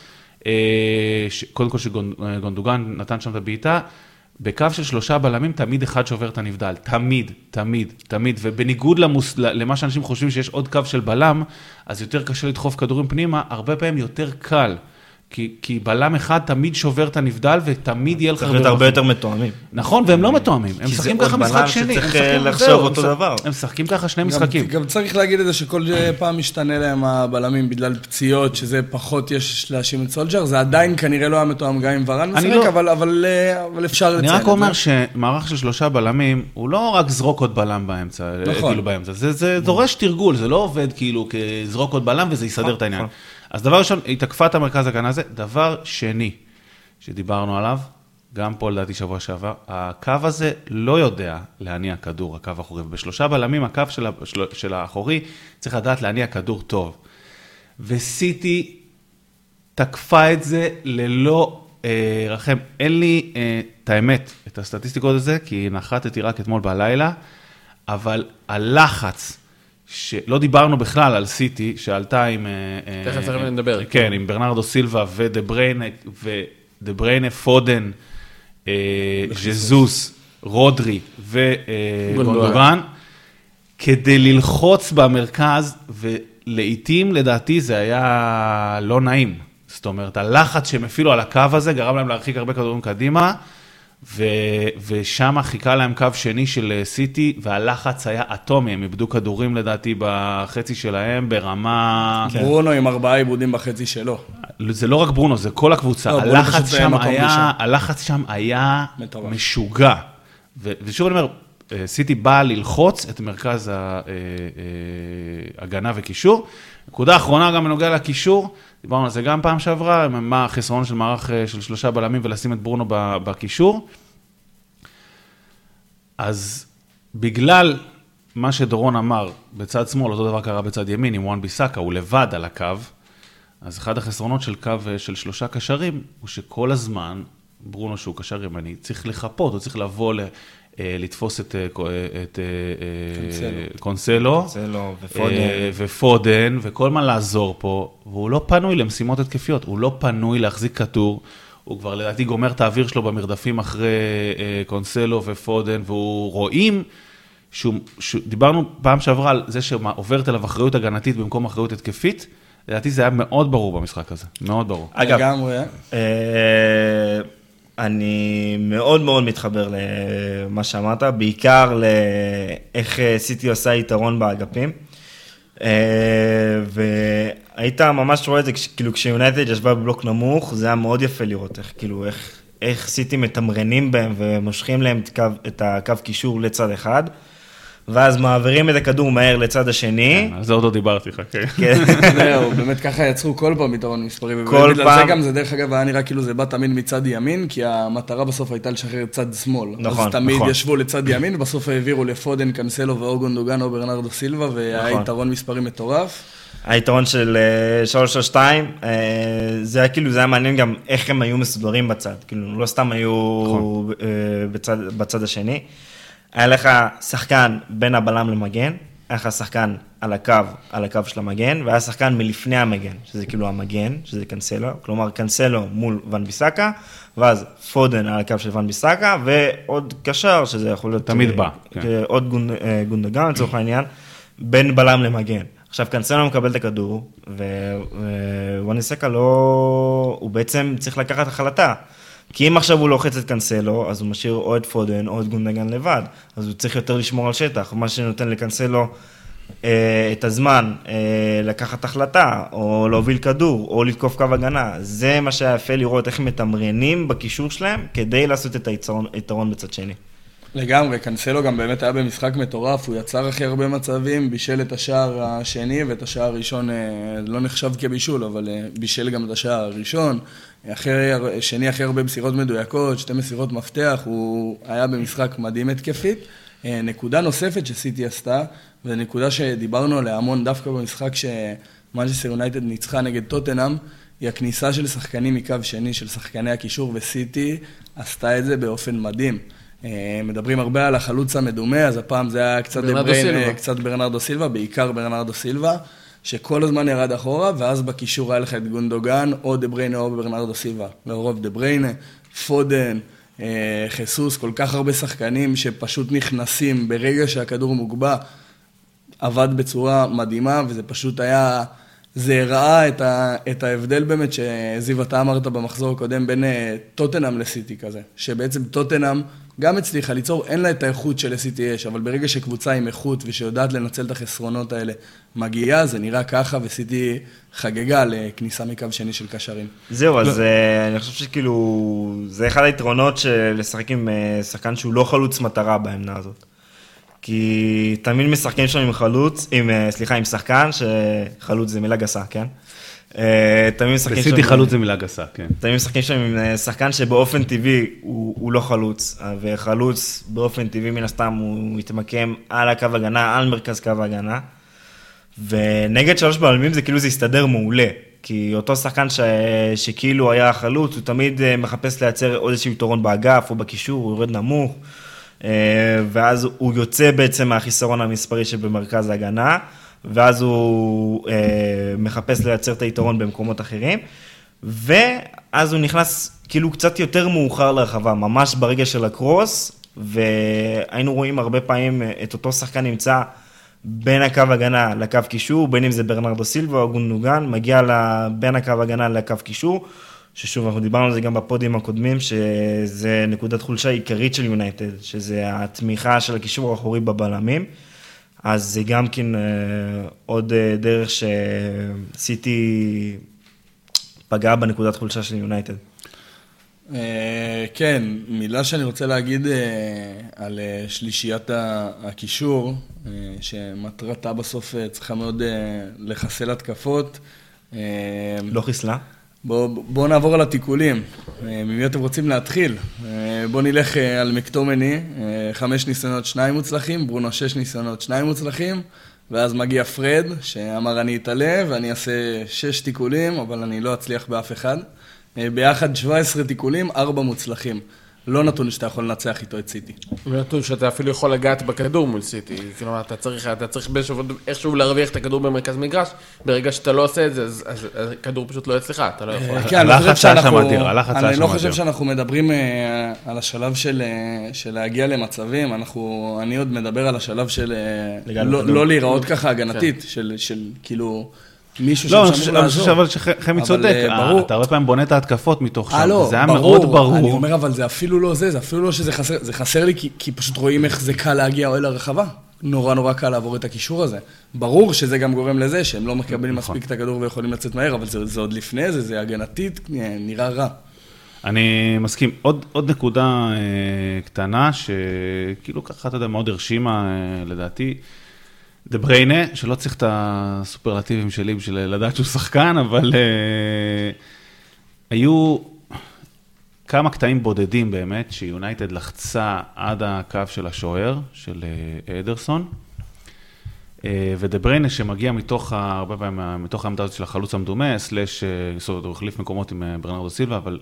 אה, קודם כל שגונדוגן נתן שם את הבעיטה, בקו של שלושה בלמים, תמיד אחד שובר את הנבדל. תמיד, תמיד, תמיד. ובניגוד למוס, למה שאנשים חושבים שיש עוד קו של בלם, אז יותר קשה לדחוף כדורים פנימה, הרבה פעמים יותר קל. כי, כי בלם אחד תמיד שובר את הנבדל, ותמיד יהיה לך צריך להיות הרבה יותר מתואמים. נכון, והם לא מתואמים. הם כי זה משחקים עוד ככה בלם משחק שני. שצריך, הם אה, משחקים- לחשוב זהו, אותו הם משחק- דבר. הם משחקים ככה שני משחקים. גם צריך להגיד את זה שכל פעם משתנה להם הבלמים בגלל פציעות, שזה פחות יש להאשים את סולג'ר, זה עדיין כנראה לא היה מתואם גם עם ורן אני משחק, לא- אבל- אבל אה, אבל אפשר לציין אני את רק זה. אומר שמערך של שלושה בלמים, הוא לא רק זרוק עוד בלם באמצע, נכון. כאילו באמצע, זה, זה דורש תרגול, זה לא עובד כאילו כזרוק עוד בלם וזה יסדר את העניין. אז דבר ראשון, היא תקפה את המרכז ההגנה הזה. דבר שני, שדיברנו עליו, גם פה לדעתי שבוע שעבר, הקו הזה לא יודע להניע כדור, הקו האחורי, ובשלושה בלמים, הקו של, של, של האחורי צריך לדעת להניע כדור טוב. וסיטי תקפה את זה ללא אה, רחם. אין לי אה, את האמת, את הסטטיסטיקות הזה, כי נחתתי רק אתמול בלילה, אבל הלחץ, שלא דיברנו בכלל על סיטי, שעלתה עם... אה, אה, תכף תכף נדבר. כן, עם ברנרדו סילבה ודה בריינה, פודן, אה, ז'זוס, רודרי. וגונדוגן, כדי ללחוץ במרכז, ולעיתים לדעתי זה היה לא נעים. זאת אומרת, הלחץ שהם הפעילו על הקו הזה גרם להם להרחיק הרבה כדורים קדימה, ו- ושם חיכה להם קו שני של אה, סיטי, והלחץ היה אטומי, הם איבדו כדורים לדעתי בחצי שלהם ברמה... ברונו עם ארבעה עיבודים בחצי שלו. זה לא רק ברונו, זה כל הקבוצה. לא, הלחץ שם היה. הלחץ שם היה מטורף. משוגע. ו- ושוב אני אומר, סיטי באה ללחוץ את מרכז ההגנה וקישור. נקודה אחרונה גם בנוגע לקישור, דיברנו על זה גם פעם שעברה, מה החסרון של מערך אה, של שלושה בלמים ולשים את ברונו בקישור. אז בגלל מה שדורון אמר בצד שמאל, אותו דבר קרה בצד ימין עם וואן ביסאקה, הוא לבד על הקו, אז אחד החסרונות של קו אה, של שלושה קשרים, הוא שכל הזמן, ברונו שהוא קשר ימני, צריך לחפות, הוא צריך לבוא לתפוס את, את קונסלו, קונסלו ופודן. ופודן, וכל הזמן לעזור פה, והוא לא פנוי למשימות התקפיות, הוא לא פנוי להחזיק כדור, הוא כבר לדעתי גומר את האוויר שלו במרדפים אחרי קונסלו ופודן, והוא רואים שהוא, דיברנו פעם שעברה על זה שעוברת אליו אחריות הגנתית במקום אחריות התקפית, לדעתי זה היה מאוד ברור במשחק הזה, מאוד ברור. אגב, לגמרי. אה, אני מאוד מאוד מתחבר למה שאמרת, בעיקר לאיך סיטי עושה יתרון באגפים. אה, והיית ממש רואה את זה, כאילו כשיונייטד ישבה בבלוק נמוך, זה היה מאוד יפה לראות איך, כאילו, איך, איך סיטי מתמרנים בהם ומושכים להם את, קו, את הקו קישור לצד אחד. ואז מעבירים את הכדור מהר לצד השני. כן, על זה עוד לא דיברתי, חכה. כן. זהו, באמת ככה יצרו כל פעם יתרון מספרי. כל פעם. בגלל זה גם זה דרך אגב היה נראה כאילו זה בא תמיד מצד ימין, כי המטרה בסוף הייתה לשחרר צד שמאל. נכון, אז תמיד נכון. ישבו לצד ימין, ובסוף העבירו לפודן, קנסלו ואוגון דוגן או ברנרדו סילבה, והיה נכון. יתרון מספרי מטורף. היתרון של 332, אה, אה, זה היה כאילו, זה היה מעניין גם איך הם היו מסודרים בצד, כאילו לא סתם היו נכון. אה, בצד, בצד השני. היה לך שחקן בין הבלם למגן, היה לך שחקן על הקו, על הקו של המגן, והיה שחקן מלפני המגן, שזה כאילו המגן, שזה קנסלו, כלומר קנסלו מול ון ביסאקה, ואז פודן על הקו של ון ביסאקה, ועוד קשר, שזה יכול להיות... תמיד בא. כן. עוד גונ, גונדגן לצורך העניין, בין בלם למגן. עכשיו, קנסלו מקבל את הכדור, ווואניסקה לא... הוא בעצם צריך לקחת החלטה. כי אם עכשיו הוא לוחץ את קנסלו, אז הוא משאיר או את פודן או את גונדגן לבד, אז הוא צריך יותר לשמור על שטח, מה שנותן לקנסלו אה, את הזמן אה, לקחת החלטה, או להוביל כדור, או לתקוף קו הגנה. זה מה שהיה יפה לראות איך מתמרנים בקישור שלהם, כדי לעשות את היתרון בצד שני. לגמרי, קנסלו גם באמת היה במשחק מטורף, הוא יצר הכי הרבה מצבים, בישל את השער השני ואת השער הראשון, אה, לא נחשב כבישול, אבל אה, בישל גם את השער הראשון. אחרי, שני הכי הרבה מסירות מדויקות, שתי מסירות מפתח, הוא היה במשחק מדהים התקפית. אה, נקודה נוספת שסיטי עשתה, ונקודה שדיברנו עליה המון דווקא במשחק שמנצ'סטר יונייטד ניצחה נגד טוטנאם, היא הכניסה של שחקנים מקו שני, של שחקני הקישור, וסיטי עשתה את זה באופן מדהים. אה, מדברים הרבה על החלוץ המדומה, אז הפעם זה היה קצת ברנרדו סילבה, בעיקר ברנרדו סילבה, שכל הזמן ירד אחורה, ואז בקישור היה לך את גונדוגן, או דה בריינה או ברנרדו סילבה. לרוב דה בריינה, פודן, אה, חיסוס, כל כך הרבה שחקנים שפשוט נכנסים ברגע שהכדור מוגבע, עבד בצורה מדהימה, וזה פשוט היה... זה הראה את, ה, את ההבדל באמת שזיו, אתה אמרת במחזור הקודם בין אה, טוטנאם לסיטי כזה, שבעצם טוטנאם גם הצליחה ליצור, אין לה את האיכות שלסיטי יש, אבל ברגע שקבוצה עם איכות ושיודעת לנצל את החסרונות האלה מגיעה, זה נראה ככה, וסיטי חגגה לכניסה מקו שני של קשרים. זהו, אז לא. uh, אני חושב שכאילו, זה אחד היתרונות של לשחק עם שחקן שהוא לא חלוץ מטרה בעמדה הזאת. כי תמיד משחקים שם עם חלוץ, עם, uh, סליחה, עם שחקן, שחלוץ זה מילה גסה, כן? אה, תמיד משחקים שם... בסיטי חלוץ זה מילה גסה, כן. תמיד משחקים שם עם אה, שחקן שבאופן טבעי הוא, הוא לא חלוץ, אה, וחלוץ באופן טבעי מן הסתם הוא מתמקם על הקו הגנה, על מרכז קו הגנה. ונגד שלוש בלמים זה כאילו זה הסתדר מעולה. כי אותו שחקן ש... שכאילו היה חלוץ, הוא תמיד מחפש לייצר עוד איזשהו יתרון באגף או בקישור, הוא יורד נמוך, ואז הוא יוצא בעצם מהחיסרון המספרי שבמרכז ההגנה. ואז הוא אה, מחפש לייצר את היתרון במקומות אחרים, ואז הוא נכנס כאילו קצת יותר מאוחר לרחבה, ממש ברגע של הקרוס, והיינו רואים הרבה פעמים את אותו שחקן נמצא בין הקו הגנה לקו קישור, בין אם זה ברנרדו סילבה או גונדוגן, מגיע בין הקו הגנה לקו קישור, ששוב, אנחנו דיברנו על זה גם בפודים הקודמים, שזה נקודת חולשה עיקרית של יונייטד, שזה התמיכה של הקישור האחורי בבלמים. אז זה גם כן אה, עוד אה, דרך שסיטי פגעה בנקודת חולשה של יונייטד. אה, כן, מילה שאני רוצה להגיד אה, על אה, שלישיית הקישור, אה, שמטרתה בסוף אה, צריכה מאוד אה, לחסל התקפות. אה, לא חיסלה? בואו בוא נעבור על התיקולים. אה, ממי אתם רוצים להתחיל? אה, בואו נלך אה, על מקטומני, חמש ניסיונות, שניים מוצלחים, ברונו שש ניסיונות, שניים מוצלחים, ואז מגיע פרד, שאמר אני אתעלה ואני אעשה שש תיקולים, אבל אני לא אצליח באף אחד. ביחד 17 תיקולים, ארבע מוצלחים. לא נתון שאתה יכול לנצח איתו את סיטי. ונתון שאתה אפילו יכול לגעת בכדור מול סיטי. כלומר, אתה צריך, אתה צריך באיזשהו- איכשהו להרוויח את הכדור במרכז מגרש, ברגע שאתה לא עושה את זה, אז, אז, אז הכדור פשוט לא אצלך, אתה לא יכול. כן, אני לא הלחץ חושב היה שם שאנחנו... אדיר, הלחץ היה אני שם לא חושב. שאנחנו מדברים אה, על השלב של, אה, של להגיע למצבים, אנחנו... אני עוד מדבר על השלב של אה, לגעת לא. לא להיראות ככה הגנתית, של, של כאילו מישהו לא, אני שם חושב אמור אני חושב לעזור. אבל שחמי צודק, אה, אה, ברור. אתה הרבה פעמים בונה את ההתקפות מתוך אה, שם, לא, זה היה ברור. מאוד ברור. אני אומר, אבל זה אפילו לא זה, זה אפילו לא שזה חסר, זה חסר לי כי, כי פשוט רואים איך זה קל להגיע אוהל הרחבה. נורא נורא קל לעבור את הקישור הזה. ברור שזה גם גורם לזה שהם לא מקבלים נכון. מספיק את הכדור ויכולים לצאת מהר, אבל זה, זה עוד לפני זה, זה הגנתית, אה, נראה רע. אני מסכים. עוד, עוד נקודה אה, קטנה, שכאילו ככה, אתה יודע, מאוד הרשימה אה, לדעתי. דה בריינה, שלא צריך את הסופרלטיבים שלי בשביל לדעת שהוא שחקן, אבל אה, היו כמה קטעים בודדים באמת, שיונייטד לחצה עד הקו של השוער, של אה, אדרסון. אה, ודה בריינה שמגיע מתוך, הרבה פעמים, מתוך העמדה הזאת של החלוץ המדומה, סלאש, אה, זאת אומרת, הוא החליף מקומות עם אה, ברנרדו סילבה, אבל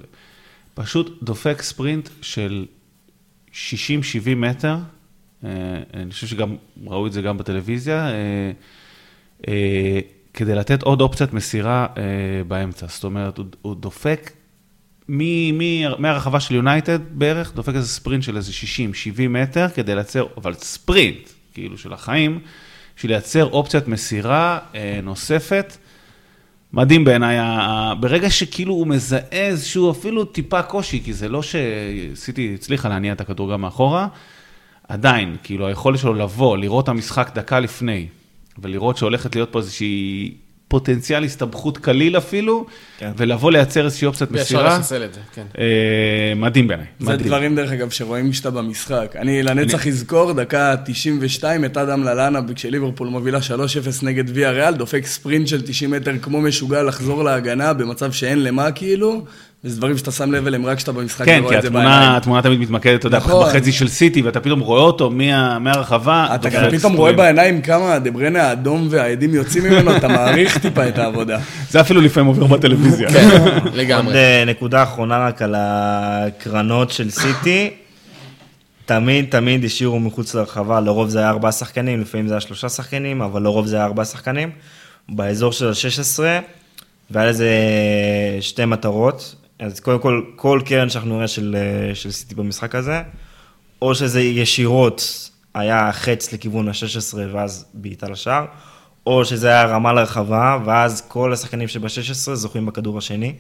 פשוט דופק ספרינט של 60-70 מטר, אה, אני חושב שגם ראו את זה גם בטלוויזיה, אה, אה, כדי לתת עוד אופציית מסירה אה, באמצע. זאת אומרת, הוא, הוא דופק מ- מ- מהרחבה של יונייטד בערך, דופק איזה ספרינט של איזה 60-70 מטר, כדי לייצר, אבל ספרינט, כאילו של החיים, בשביל לייצר אופציית מסירה אה, נוספת. מדהים בעיניי, ברגע שכאילו הוא מזהה איזשהו אפילו טיפה קושי, כי זה לא שסיטי הצליחה להניע את הכדור גם מאחורה, עדיין, כאילו היכולת שלו לבוא, לראות את המשחק דקה לפני, ולראות שהולכת להיות פה איזושהי פוטנציאל הסתבכות קליל אפילו, כן. ולבוא לייצר איזושהי אופציית מסירה, לחסל את זה, כן. אה, מדהים בעיניי, זה מדהים. דברים, דרך אגב, שרואים שאתה במשחק. אני לנצח אזכור, דקה 92, את אדם ללאנה, כשליברפול מובילה 3-0 נגד ויה ריאל, דופק ספרינט של 90 מטר כמו משוגע לחזור להגנה, במצב שאין למה כאילו, וזה דברים שאתה שם לב אליהם רק כשאתה במשחק כן, ורואה כי את זה התמונה, בעיניים. התמונה תמיד מתמקדת, אתה יודע, נכון. בחצי של סיטי, ואתה פתאום רואה אותו מה- מהרחבה. אתה גם פתאום. רואה בעיניים כמה דברנה האדום והעדים יוצאים ממנו, אתה מעריך טיפה את העבודה. זה אפילו לפעמים עובר בטלוויזיה. כן, עוד לגמרי. אה, נקודה אחרונה רק על הקרנות של סיטי. תמיד תמיד השאירו מחוץ לרחבה, לרוב זה היה ארבעה שחקנים, לפעמים זה היה שלושה שחקנים, אבל לרוב זה היה ארבעה שחקנים. באזור של ה-16, והיה לזה שתי מטרות. אז קודם כל, כל קרן שאנחנו נראה של, אה, של סיטי במשחק הזה, או שזה ישירות היה חץ לכיוון ה-16 ואז בעיטה לשער, או שזה היה רמה לרחבה, ואז כל השחקנים שב-16 זוכים בכדור השני.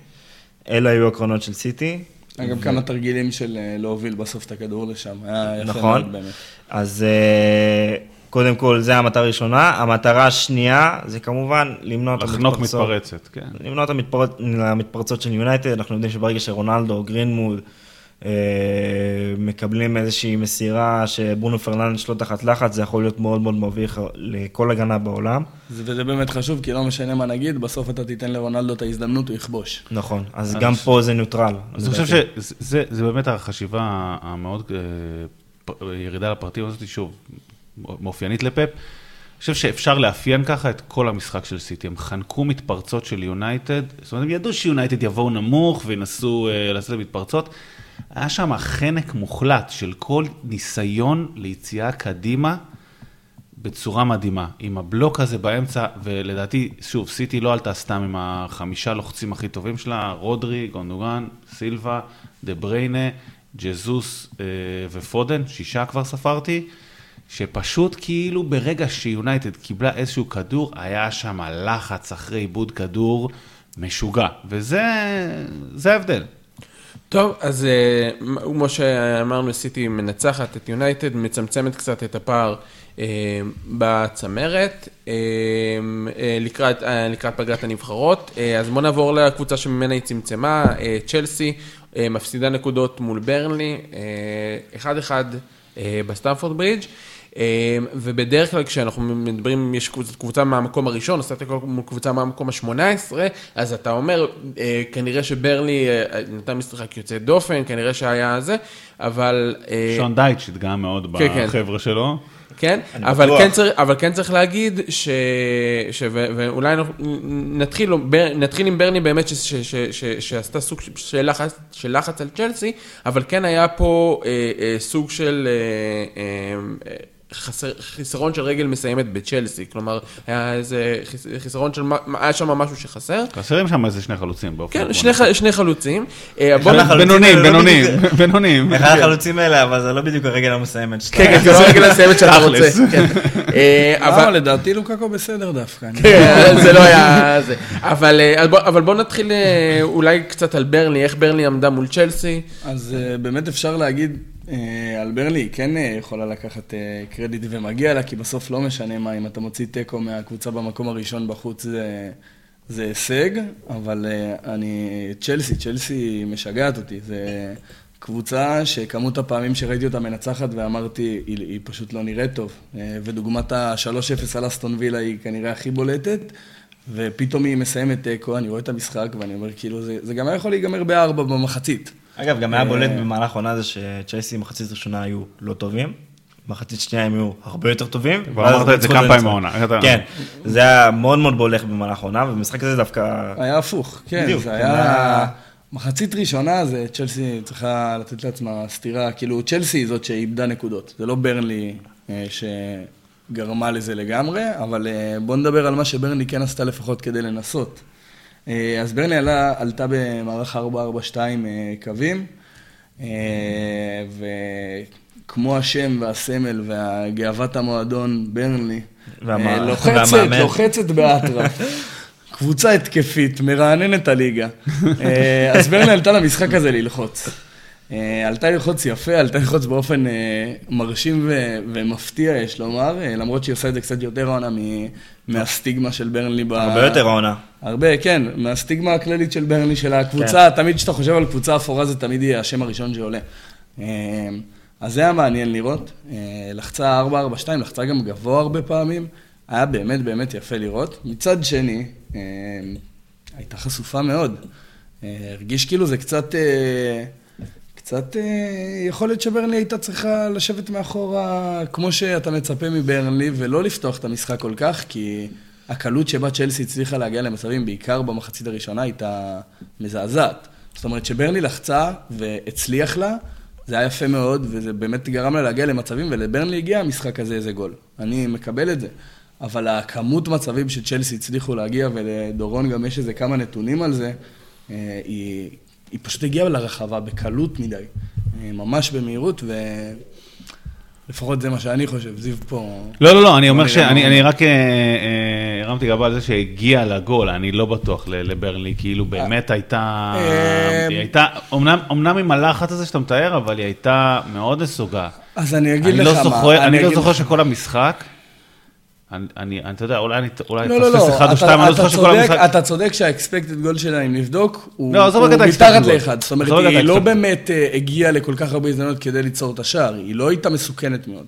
אלה היו הקרנות של סיטי. אגב, כמה תרגילים של אה, להוביל בסוף את הכדור לשם, היה יפה נכון. מאוד באמת. אז אה, קודם כל, זו המטרה הראשונה. המטרה השנייה זה כמובן למנוע את לחנוק המתפרצות. מתפרצת, כן. למנוע את המתפרצ... המתפרצות של יונייטד, אנחנו יודעים שברגע שרונלדו או גרינווד אה, מקבלים איזושהי מסירה שברונו פרננדס לא תחת לחץ, זה יכול להיות מאוד מאוד מביך לכל הגנה בעולם. זה- וזה באמת חשוב, כי לא משנה מה נגיד, בסוף אתה תיתן לרונלדו את ההזדמנות, הוא יכבוש. נכון, אז גם פה זה נוטרל. אז אני חושב שזה זה באמת החשיבה המאוד, אה, ירידה לפרטים הזאת, שוב, מאופיינית לפפ. אני חושב שאפשר לאפיין ככה את כל המשחק של סיטי. הם חנקו מתפרצות של יונייטד, זאת אומרת, הם ידעו שיונייטד יבואו נמוך וינסו אה, לעשות מתפרצות. היה שם חנק מוחלט של כל ניסיון ליציאה קדימה בצורה מדהימה. עם הבלוק הזה באמצע, ולדעתי, שוב, סיטי לא עלתה סתם עם החמישה לוחצים הכי טובים שלה, רודרי, גונדוגן, סילבה, דה בריינה, ג'זוס אה, ופודן, שישה כבר ספרתי, שפשוט כאילו ברגע שיונייטד קיבלה איזשהו כדור, היה שם לחץ אחרי עיבוד כדור משוגע, וזה זה ההבדל. טוב, אז אה, כמו שאמרנו, סיטי מנצחת את יונייטד, מצמצמת קצת את הפער אה, בצמרת אה, לקראת, לקראת פגרת הנבחרות. אז בואו נעבור לקבוצה שממנה היא צמצמה, צ'לסי מפסידה נקודות מול ברנלי, אה, 1-1 אה, בסטמפורד ברידג'. אה, ובדרך כלל כשאנחנו מדברים, יש קבוצה, קבוצה מהמקום הראשון, עושה את קבוצה מהמקום ה-18, אז אתה אומר, אה, כנראה שברלי אה, נתן משחק יוצא דופן, כנראה שהיה זה, אבל... אה, שון דייטש התגאה מאוד כן, כן. בחבר'ה שלו. כן, אבל בטוח. כן, צריך, אבל כן צריך להגיד, ש, ש, ו, ואולי אנחנו נתחיל, בר, נתחיל עם ברני באמת, ש, ש, ש, ש, שעשתה סוג של לחץ, של לחץ על צ'לסי, אבל כן היה פה אה, אה, סוג של אה, אה, חסר, חיסרון של רגל מסיימת בצ'לסי, כלומר, היה איזה חיס- חיסרון של, מה- היה שם משהו שחסר. חסרים שם איזה שני חלוצים באופן כן. שני, ח- שני חלוצים. לא בינוניים, בדיוק- בינוניים. אחד החלוצים האלה, אבל זה לא בדיוק הרגל המסיימת שלך. כן, כן, זה לא הרגל המסיימת שאתה רוצה. כן. אה, אבל אבל... לדעתי לוקקו בסדר דווקא. כן, זה לא היה זה. אבל, אה, בוא- בואו נתחיל אה, אולי קצת על ברלי, איך ברלי עמדה מול צ'לסי. אז באמת אפשר להגיד על ברלי, היא כן אה, יכולה לקחת אה, קרדיט ומגיע לה, כי בסוף לא משנה מה, אם אתה מוציא תיקו מהקבוצה במקום הראשון בחוץ זה, זה הישג, אבל אה, אני, צ'לסי, צ'לסי משגעת אותי. זה קבוצה שכמות הפעמים שראיתי אותה מנצחת ואמרתי, היא, היא פשוט לא נראית טוב. אה, ודוגמת ה-3-0 על אסטון וילה היא כנראה הכי בולטת. ופתאום היא מסיימת תיקו, אני רואה את המשחק ואני אומר, כאילו, זה, זה גם היה יכול להיגמר בארבע במחצית. אגב, גם היה אה, בולט במהלך העונה זה שצ'לסי מחצית ראשונה היו לא טובים, מחצית שנייה הם היו הרבה יותר טובים. כבר אמרת את זה כמה פעמים. אתה- כן, זה היה מאוד מאוד בולט במהלך העונה, ובמשחק הזה דווקא... היה הפוך, כן, בדיוק, זה היה... מחצית ראשונה זה צ'לסי צריכה לתת לעצמה סטירה, כאילו צ'לסי היא זאת שאיבדה נקודות, זה לא ברנלי אה, שגרמה לזה לגמרי, אבל אה, בואו נדבר על מה שברנלי כן עשתה לפחות כדי לנסות. אה, אז ברנלי עלה, עלתה במערך 4-4-2 אה, קווים, אה, וכמו השם והסמל והגאוות המועדון ברנלי, והמה- לוחצת, והמאמן. לוחצת באטרף. קבוצה התקפית, מרעננת הליגה. אז ברנלי עלתה למשחק הזה ללחוץ. אה, עלתה ללחוץ יפה, עלתה ללחוץ באופן אה, מרשים ו- ומפתיע, יש לומר, אה, למרות שהיא עושה את זה קצת יותר עונה מ- מהסטיגמה של ברנלי. ב- הרבה יותר העונה. הרבה, כן, מהסטיגמה הכללית של ברנלי, של הקבוצה, תמיד כשאתה חושב על קבוצה אפורה זה תמיד יהיה השם הראשון שעולה. אז זה היה מעניין לראות. לחצה 4-4-2, לחצה גם גבוה הרבה פעמים. היה באמת באמת יפה לראות. מצד שני, הייתה חשופה מאוד. הרגיש כאילו זה קצת... קצת אה, יכול להיות שברנלי הייתה צריכה לשבת מאחורה כמו שאתה מצפה מברנלי ולא לפתוח את המשחק כל כך, כי הקלות שבה צ'לסי הצליחה להגיע למצבים, בעיקר במחצית הראשונה, הייתה מזעזעת. זאת אומרת שברנלי לחצה והצליח לה, זה היה יפה מאוד, וזה באמת גרם לה להגיע למצבים, ולברנלי הגיע המשחק הזה איזה גול. אני מקבל את זה. אבל הכמות מצבים שצ'לסי הצליחו להגיע, ולדורון גם יש איזה כמה נתונים על זה, אה, היא, היא פשוט הגיעה לרחבה בקלות מדי, אה, ממש במהירות, ולפחות זה מה שאני חושב, זיו פה... לא, לא, לא, אני אומר שאני אני רק אה, אה, הרמתי גבה על זה שהגיע לגול, אני לא בטוח ל- לברנלי, כאילו באמת הייתה, אה, היא הייתה, אמנם עם הלחץ הזה שאתה מתאר, אבל היא הייתה מאוד נסוגה. אז אני אגיד אני לך לא מה... אני לא זוכר שכל המשחק, אני- אני, אני- אתה יודע, אולי אני אולי לא, לא, אפספס לא, אחד או שתיים, אני לא זוכר שכל המשחק... אתה צודק שהאקספקטד גול שלה, אם נבדוק, הוא לא, מתחת. לאחד. זאת אומרת, היא לא. באמת אה, הגיעה לכל כך הרבה הזדמנויות כדי ליצור את השער, היא לא הייתה מסוכנת מאוד.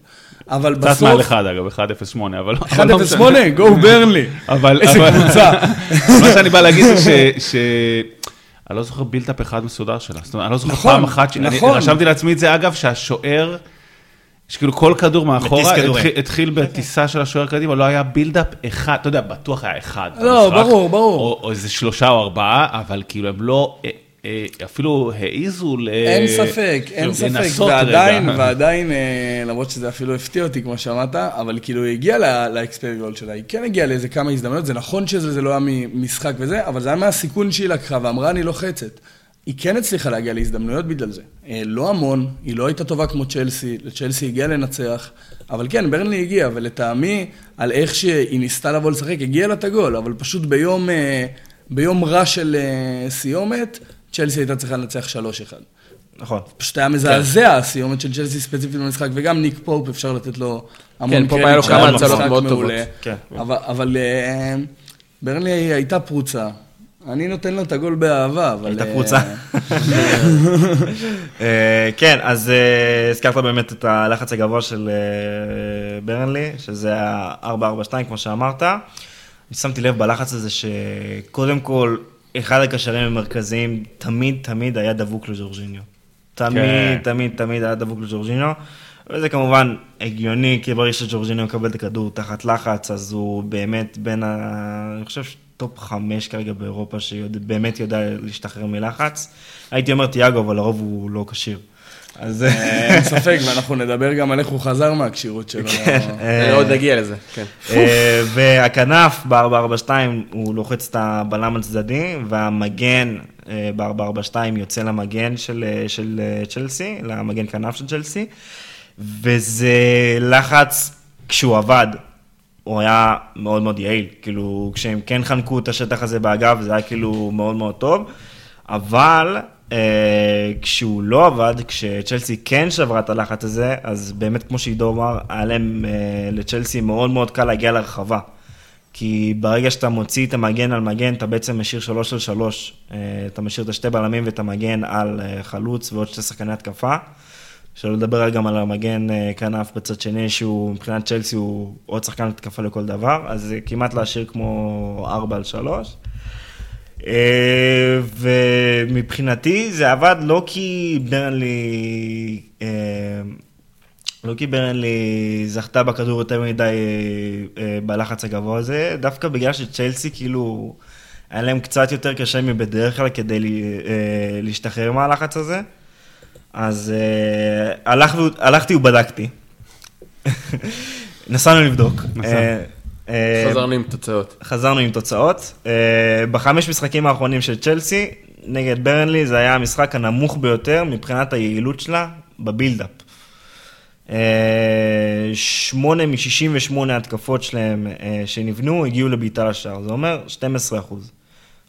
אבל קצת מעל בסוף... אחד אגב, 1-0-8, אבל... אבל לא משנה. 1-0-8, גו ברנלי. אבל... איזה קבוצה. מה שאני בא להגיד זה ש... אני לא זוכר בילטאפ אחד מסודר שלה. זאת אומרת, אני לא זוכר נכון, פעם אחת... אני נכון. רשמתי לעצמי את זה, אגב, שהשוער... שכאילו כל כדור מאחורה. התחיל, התחיל בטיסה של השוער קדימה, לא היה בילדאפ אחד, אתה יודע, בטוח היה אחד. לא, במשחק, ברור, ברור. או, או איזה שלושה או ארבעה, אבל כאילו הם לא, אה, אה, אפילו העיזו ל... אין ספק, אין ספק, לנסות ועדיין, רגע. ועדיין, אה, למרות שזה אפילו הפתיע אותי, כמו שאמרת, אבל כאילו היא הגיעה לאקספיירד גול שלה, היא כן הגיעה לאיזה כמה הזדמנויות, זה נכון שזה זה לא היה ממשחק וזה, אבל זה היה מהסיכון שהיא לקחה, ואמרה אני לוחצת. היא כן הצליחה להגיע להזדמנויות בגלל זה. אה, לא המון, היא לא הייתה טובה כמו צ'לסי, צ'לסי הגיעה לנצח, אבל כן, ברנלי הגיעה, ולטעמי, על איך שהיא ניסתה לבוא לשחק, הגיעה לה את הגול, אבל פשוט ביום, אה, ביום רע של אה, סיומת, צ'לסי הייתה צריכה לנצח 3-1. נכון. פשוט היה מזעזע הסיומת של צ'לסי ספציפית במשחק, וגם ניק פופ, אפשר לתת לו המון כן, פופ היה לו קרדיט, כמה הצלות מאוד. טובות. כן. אבל- אבל ברנלי הייתה פרוצה. אני נותן לו את הגול באהבה, אבל... הייתה אה, פרוצה. אה, כן, אז אה, הזכרת באמת את הלחץ הגבוה של ברנלי, שזה ה-442, כמו שאמרת. אני שמתי לב בלחץ הזה שקודם כל, אחד הקשרים המרכזיים תמיד תמיד היה דבוק לג'ורג'יניו. תמיד, כן. תמיד, תמיד היה דבוק לג'ורג'יניו. וזה כמובן הגיוני, כי ברגע שג'ורג'יניו מקבל את הכדור תחת לחץ, אז הוא באמת בין ה... אני חושב top חמש כרגע באירופה, שבאמת יודע להשתחרר מלחץ. הייתי אומר תיאגו, אבל לרוב הוא לא כשיר. אז... אה, אין ספק, ואנחנו נדבר גם על איך הוא חזר מהכשירות שלו. אה, עוד נגיע לזה, כן. אה, והכנף ב-442 הוא לוחץ את הבלם הצדדי, והמגן אה, ב-442 יוצא למגן של, צ'לסי, למגן כנף של צ'לסי, וזה לחץ, כשהוא עבד, הוא היה מאוד מאוד יעיל, כאילו כשהם כן חנקו את השטח הזה באגף, זה היה כאילו מאוד מאוד טוב, אבל אה, כשהוא לא עבד, כשצ'לסי כן שברה את הלחץ הזה, אז באמת כמו שעידו אמר, היה להם אה, לצ'לסי מאוד מאוד קל להגיע לרחבה. כי ברגע שאתה מוציא את המגן על מגן, אתה בעצם משאיר שלוש על שלוש. אה, אתה משאיר את השתי בלמים ואת המגן על אה, חלוץ ועוד שתי שחקני התקפה. שלא לדבר גם על המגן אה, כנף בצד שני, שהוא מבחינת צ'לסי הוא עוד שחקן התקפה לכל דבר, אז זה כמעט להשאיר כמו 4 על 3. ומבחינתי זה עבד לא כי ברנלי, אה, לא כי ברנלי זכתה בכדור יותר מדי אה, אה, בלחץ הגבוה הזה, דווקא בגלל שצ'לסי כאילו, היה להם קצת יותר קשה מבדרך כלל כדי לה- אה, להשתחרר מהלחץ הזה. אז אה, הלך, הלכתי ובדקתי. נסענו לבדוק. אה, אה, חזרנו עם תוצאות. חזרנו עם תוצאות. בחמש משחקים האחרונים של צ'לסי, נגד ברנלי, זה היה המשחק הנמוך ביותר מבחינת היעילות שלה בבילדאפ. שמונה מ-68 התקפות שלהם שנבנו הגיעו לבעיטה לשער, זה אומר 12 אחוז.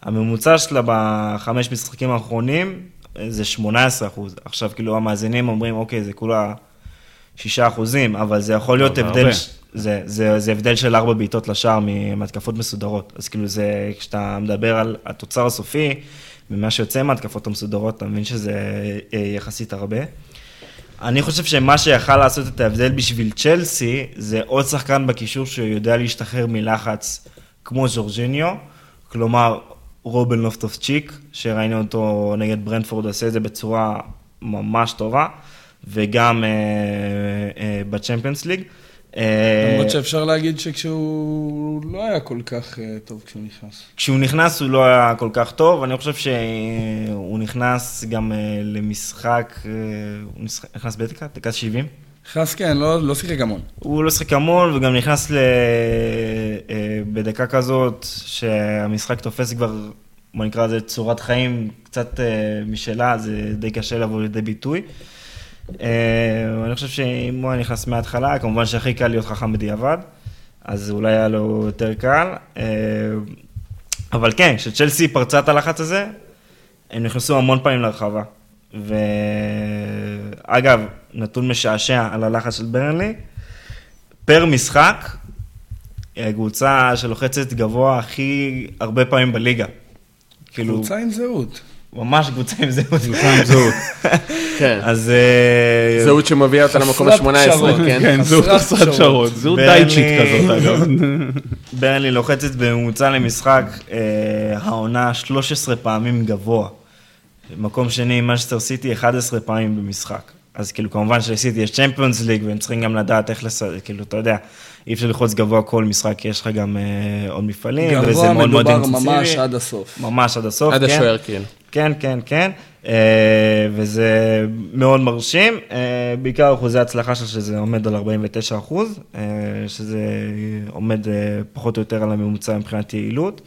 הממוצע שלה בחמש משחקים האחרונים זה 18 אחוז. עכשיו, כאילו, המאזינים אומרים, אוקיי, זה כולה 6 אחוזים, אבל זה יכול להיות הבדל, זה, זה, זה הבדל של ארבע בעיטות לשער מהתקפות מסודרות. אז כאילו, זה, כשאתה מדבר על התוצר הסופי, ומה שיוצא מההתקפות המסודרות, אתה מבין שזה אה, יחסית הרבה. אני חושב שמה שיכל לעשות את ההבדל בשביל צ'לסי, זה עוד שחקן בקישור שיודע להשתחרר מלחץ כמו ז'ורג'יניו, כלומר רובן לופטוס צ'יק, שראינו אותו נגד ברנדפורד עושה את זה בצורה ממש טובה, וגם אה, אה, בצ'מפיונס ליג. אה, למרות שאפשר להגיד שכשהוא לא היה כל כך אה, טוב כשהוא נכנס. כשהוא נכנס הוא לא היה כל כך טוב, אני חושב שהוא נכנס גם אה, למשחק, הוא נכנס בדקה, דקה 70. נכנס כן, לא לא שיחק המון. הוא לא שיחק המון וגם נכנס ל... אה, בדקה כזאת שהמשחק תופס כבר, בוא נקרא לזה צורת חיים קצת אה, משלה, זה די קשה לבוא לידי ביטוי. אה, אני חושב שאם הוא היה נכנס מההתחלה, כמובן שהכי קל להיות חכם בדיעבד, אז אולי היה לו יותר קל. אה, אבל כן, כשצ'לסי פרצה את הלחץ הזה, הם נכנסו המון פעמים לרחבה. ואגב, נתון משעשע על הלחץ של ברנלי, פר משחק, היא הקבוצה שלוחצת גבוה הכי הרבה פעמים בליגה. כאילו, קבוצה עם זהות. ממש קבוצה עם זהות. קבוצה עם זהות. כן. אז... אה, זהות שמביאה אותה למקום חסרת ה-18, פשרות. כן? כן, זהות חסרת פשרות. פשרות. זהות דייצ'ית כזאת, אגב. ברנלי לוחצת בממוצע למשחק אה, העונה 13 פעמים גבוה. מקום שני, מנצ'סטר סיטי 11 פעמים במשחק. אז כאילו, כמובן שלסיטי יש צ'מפיונס ליג, והם צריכים גם לדעת איך לס... כאילו, אתה יודע, אי אפשר ללחוץ גבוה כל משחק, יש לך גם אה, עוד מפעלים, וזה גבוה מאוד מאוד מדובר אינטנסיבי. ממש עד הסוף. ממש עד הסוף, עד כן. השוער, כאילו. כן, כן, כן, אה, וזה מאוד מרשים, אה, בעיקר אחוזי ההצלחה שלו שזה עומד על 49 אחוז, אה, שזה עומד אה, פחות או יותר על הממוצע מבחינת יעילות.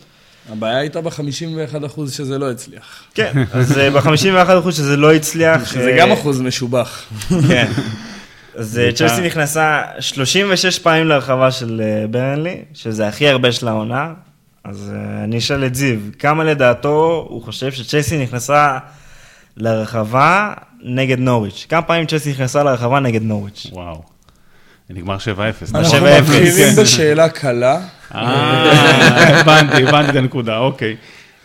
הבעיה הייתה ב-51% אחוז שזה לא הצליח. כן, אז אה, ב-51 אחוז שזה לא הצליח. שזה אה, גם אחוז משובח. כן. אז אה, צ'לסי נכנסה 36 פעמים לרחבה של ברנלי, שזה הכי הרבה של העונה, אז אני אשאל את זיו, כמה לדעתו הוא חושב שצ'לסי נכנסה לרחבה נגד נוריץ'? כמה פעמים צ'לסי נכנסה לרחבה נגד נוריץ'? וואו. נגמר 7-0. אנחנו. מתחילים כן. בשאלה קלה. אה, הבנתי, הבנתי את הנקודה, אוקיי.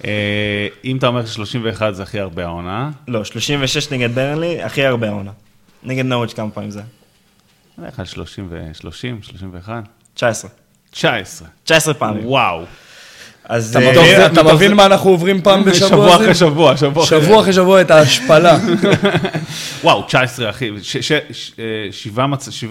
אה, אם אתה אומר ש-31 זה הכי הרבה העונה, לא, 36 נגד ברנלי, הכי הרבה העונה. נגד נוריץ' כמה פעמים זה? אני הולך על 30 ו-30, 31, 19. 19. 19 פעמים. וואו. אז... אתה אה, מבין מה אנחנו עוברים פעם בשבוע שבוע? אחרי שבוע, שבוע אחרי שבוע אחרי שבוע את ההשפלה. וואו, 19 אחי, ש- ש- ש- אה,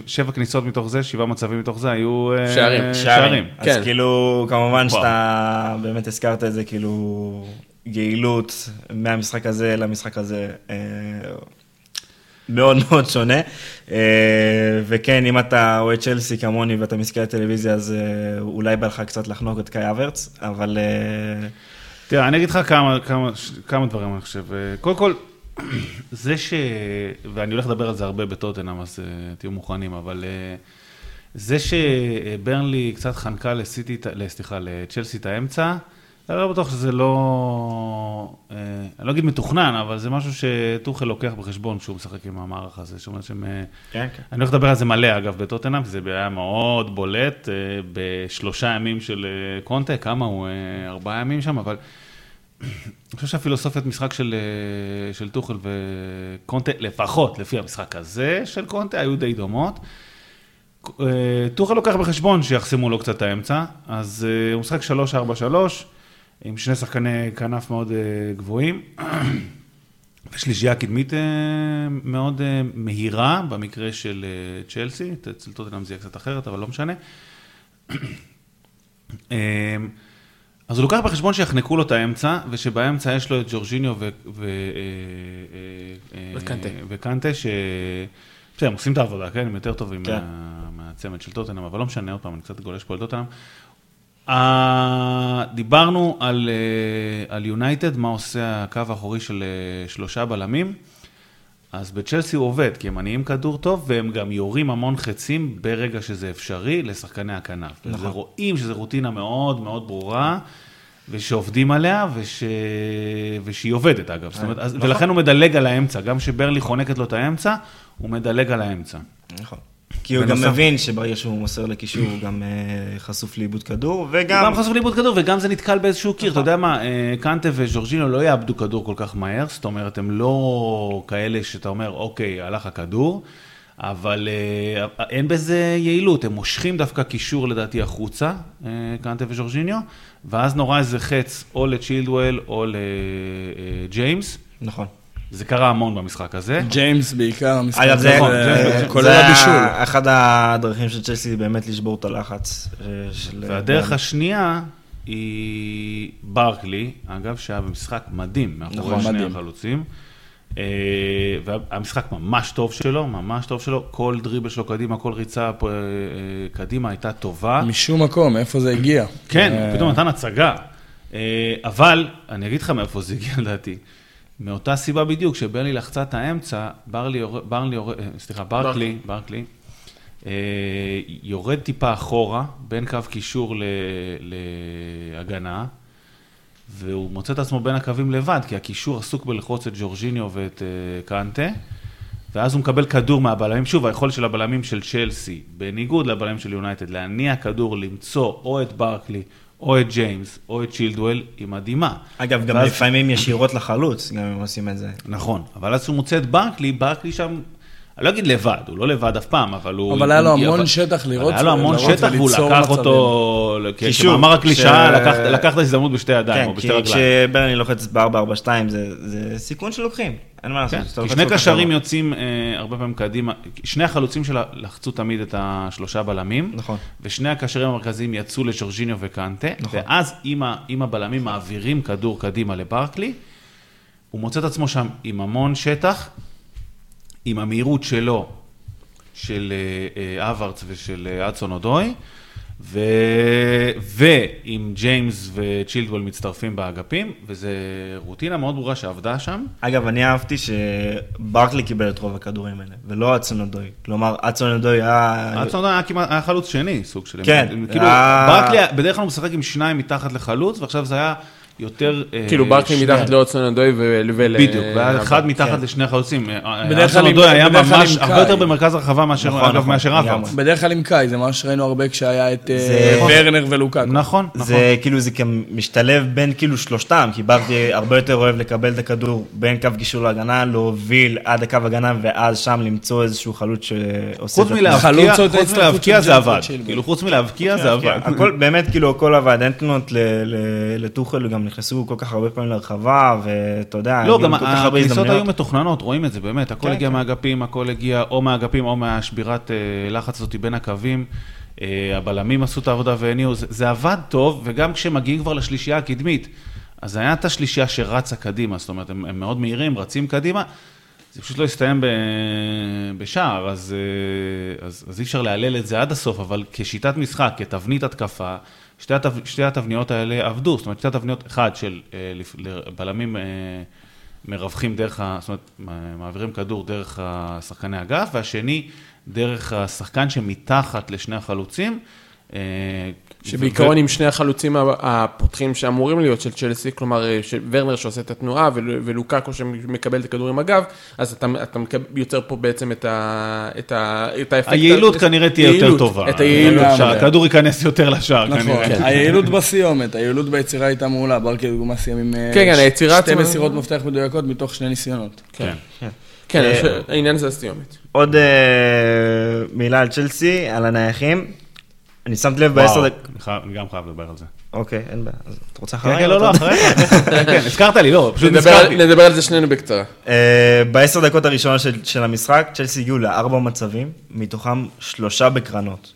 שבע- כניסות מתוך זה, שבעה מצבים מתוך זה היו אה, שערים. שערים. אז כן. כאילו, כמובן. שאתה באמת הזכרת את זה, כאילו, יעילות מהמשחק הזה למשחק הזה. מאוד מאוד שונה. אה, וכן, אם אתה אוהד צ'לסי כמוני ואתה מסתכל על טלוויזיה, אז אה, אולי בא לך קצת לחנוק את קאי אברץ, אבל אה, תראה, אני אגיד לך כמה, כמה, כמה דברים, אני חושב. קודם כל, זה ש... ואני הולך לדבר על זה הרבה בטוטנאם, אז תהיו מוכנים, אבל זה שברנלי קצת חנקה לסיטי, סליחה, לצ'לסי את האמצע, אני לא בטוח שזה לא... Uh, אני לא אגיד מתוכנן, אבל זה משהו שטוחל לוקח בחשבון כשהוא משחק עם המערך הזה. זאת אומרת שהם... אה, כן, כן. אני הולך לדבר על זה מלא, אגב, בטוטנאם, כי זה היה מאוד בולט אה, בשלושה ימים של אה, קונטה, כמה הוא? אה, ארבעה ימים שם, אבל אני חושב שהפילוסופיית משחק של, אה, של טוחל וקונטה, לפחות לפי המשחק הזה של קונטה, היו די דומות. אה, טוחל לוקח בחשבון שיחסמו לו קצת האמצע, אז אה, הוא משחק 3-4-3, עם שני שחקני כנף מאוד אה, גבוהים. ושלישייה קדמית אה, מאוד אה, מהירה, במקרה של צ'לסי, אצל טוטנאם זה יהיה קצת אחרת, אבל לא משנה. אז הוא לוקח בחשבון שיחנקו לו את האמצע, ושבאמצע יש לו את ג'ורג'יניו ו... ו- וקנטה. וקנטה, ש... בסדר, הם עושים את העבודה, כן? הם יותר טובים כן. מה- מהצמד של טוטנאם, אבל לא משנה, עוד פעם, אני קצת גולש פה על טוטנאם. אה, דיברנו על אה, יונייטד, מה עושה הקו האחורי של אה, שלושה בלמים. אז בצ'לסי הוא עובד, כי הם מניעים כדור טוב, והם גם יורים המון חצים ברגע שזה אפשרי לשחקני הכנף. נכון. רואים שזו רוטינה מאוד מאוד ברורה, ושעובדים עליה, וש... ושהיא עובדת אגב. זאת אומרת, אז... ולכן הוא מדלג על האמצע, גם כשברלי חונקת לו את האמצע, הוא מדלג על האמצע. נכון. כי הוא גם מבין שברגע שהוא מוסר לקישור, הוא גם אה, חשוף לאיבוד כדור, גם, וגם... גם חשוף לאיבוד כדור, וגם זה נתקל באיזשהו קיר. אתה יודע מה, אה, קנטה וז'ורג'ינו לא יאבדו כדור כל כך מהר, זאת אומרת, הם לא כאלה שאתה אומר, אוקיי, הלך הכדור, אבל אה, אין בזה יעילות, הם מושכים דווקא קישור לדעתי החוצה, קנטה וג'ורג'יניו, ואז נורה איזה חץ או לצ'ילדוול או לג'יימס. נכון. זה קרה המון במשחק הזה. ג'יימס בעיקר, המשחק אגב, זה, נכון, הזה, זה- כולל זה הבישול. היה אחד הדרכים של צ'לסי באמת לשבור את הלחץ אה, של... והדרך השנייה היא ברנלי, אגב, שהיה במשחק מדהים, מאחורי נכון, שני. החלוצים. אה, והמשחק ממש טוב שלו, ממש טוב שלו, כל דריבל שלו קדימה, כל ריצה אה, אה, קדימה הייתה טובה. משום מקום, איפה זה הגיע? כן, אה, פתאום נתן הצגה. אה, אבל, אני אגיד לך מאיפה זה הגיע לדעתי. מאותה סיבה בדיוק, שברלי לחצה את האמצע, ברלי, יורד- ברלי, יורד- אה, סליחה, ברקלי, ברקלי, אה, יורד טיפה אחורה, בין קו קישור ל- להגנה, והוא מוצא את עצמו בין הקווים לבד, כי הקישור עסוק בלחוץ את ג'ורג'יניו ואת אה, קנטה, ואז הוא מקבל כדור מהבלמים. שוב, היכולת של הבלמים של צ'לסי, בניגוד לבלמים של יונייטד, להניע כדור, למצוא או את ברקלי, או את ג'יימס, או את צ'ילדואל, היא מדהימה. אגב, גם ואז- לפעמים ישירות לחלוץ, גם אם עושים את זה. נכון, אבל אז הוא מוצא את ברקלי, ברקלי שם, אני לא אגיד לבד, הוא לא לבד אף פעם, אבל הוא... אבל היה לו המון שטח לראות- היה לו המון שטח, והוא לקח. אותו, כמאמר הקלישאה, לקח- את ההזדמנות בשתי ידיים, כן, או כי בשתי רגליים. כשברני לוחץ ב-442 זה סיכון שלוקחים, אין מה לעשות. כן, כי שני קשרים גבוה. יוצאים אה, הרבה פעמים קדימה, שני החלוצים שלה לחצו תמיד את השלושה בלמים, נכון. ושני הקשרים המרכזיים יצאו לג'ורג'יניו וקנטה, נכון. ואז אם הבלמים מעבירים כדור קדימה לברקלי, הוא מוצא את עצמו שם עם המון שטח, עם המהירות שלו, של אה, אה, אברץ ושל אה, אדסון אודוי, ו... ועם ג'יימס וצ'ילדוול מצטרפים באגפים, וזו רוטינה מאוד ברורה שעבדה שם. אגב, אני אהבתי שברקלי קיבל את רוב הכדורים האלה, ולא אצונדוי. כלומר, אצונדוי היה... אצון היה כמעט, היה חלוץ שני, סוג של... כן. כאילו, ברקלי, בדרך כלל הוא משחק עם שניים מתחת לחלוץ, ועכשיו זה היה יותר... אה, כאילו ברקלי מתחת לאוצון אדוי ול... בדיוק, והיה אבל- אחד מתחת כן. לשני החלוצים. בדרך כלל עם- היה ממש הרבה. יותר במרכז הרחבה מאשר, נכון, אגב, נכון, מאשר. אברץ. בדרך כלל עם קאי, זה מה שראינו הרבה כשהיה את אה, זה- ורנר ולוקאקו. נכון, נכון. זה כאילו, זה גם משתלב בין כאילו שלושתם, כי ברקלי הרבה יותר אוהב לקבל את הכדור בין קו גישור להגנה, להוביל עד הקו הגנה, ואז שם למצוא איזשהו חלוץ שעושה חוץ את מלהבקיע, חוץ זה עבד. כאילו, חוץ מלהבקיע זה עבד. באמת, כאילו, הכל עבד, אין תלונות ל- ל- לטוחל, גם נכנסו כל כך הרבה פעמים לרחבה, ואתה יודע, לא, גם הכניסות. היו מתוכננות, רואים את זה באמת, הכל כן, הגיע כן. מהאגפים, הכל הגיע או מהאגפים או מהשבירת אה, לחץ הזאת בין הקווים. אה, הבלמים עשו את העבודה והניעו, זה- זה עבד טוב, וגם כשמגיעים כבר לשלישייה הקדמית, אז היה את השלישייה שרצה קדימה, זאת אומרת, הם, הם מאוד מהירים, רצים קדימה, זה פשוט לא הסתיים ב, בשער, אז, אה, אז, אז אי אפשר להלל את זה עד הסוף, אבל כשיטת משחק, כתבנית התקפה, שתי, התב, שתי התבניות האלה עבדו, זאת אומרת, שתי התבניות, אחד של אה, בלמים אה, מרווחים דרך, ה, זאת אומרת, מעבירים כדור דרך השחקני אגף, והשני, דרך השחקן שמתחת לשני החלוצים. אה, שבעיקרון עם שני החלוצים הפותחים שאמורים להיות של צ'לסי, כלומר אה, ורנר שעושה את התנועה ול- ולוקאקו שמקבל את הכדור עם הגב, אז אתה, אתה יוצר פה בעצם את, ה, את, ה, את האפקט. היעילות ה- כנראה תהיה יותר טובה. את היעילות. שהכדור ייכנס יותר לשער, נכון, כנראה. היעילות בסיומת, היעילות ביצירה הייתה מעולה, ברקלי דוגמה סיים עם אה, כן, כן, ש- שתי מסירות מפתח מדויקות מתוך שני ניסיונות. כן. כן, אה, יש- העניין זה הסיומת. עוד אה, מילה על צ'לסי, על הנייחים. אני שמתי לב בעשר דקות... אני גם חייב לדבר על זה. אוקיי, אין בעיה. אז אתה רוצה כן, אחריי? כן, לא, לא, אחריך, אחריך. כן, הזכרת לי, לא, פשוט נדבר על- נזכרתי. נדבר על זה שנינו בקצרה. אה, בעשר דקות הראשונות של, של המשחק, צ'לסי הגיעו לארבע מצבים, מתוכם שלושה בקרנות.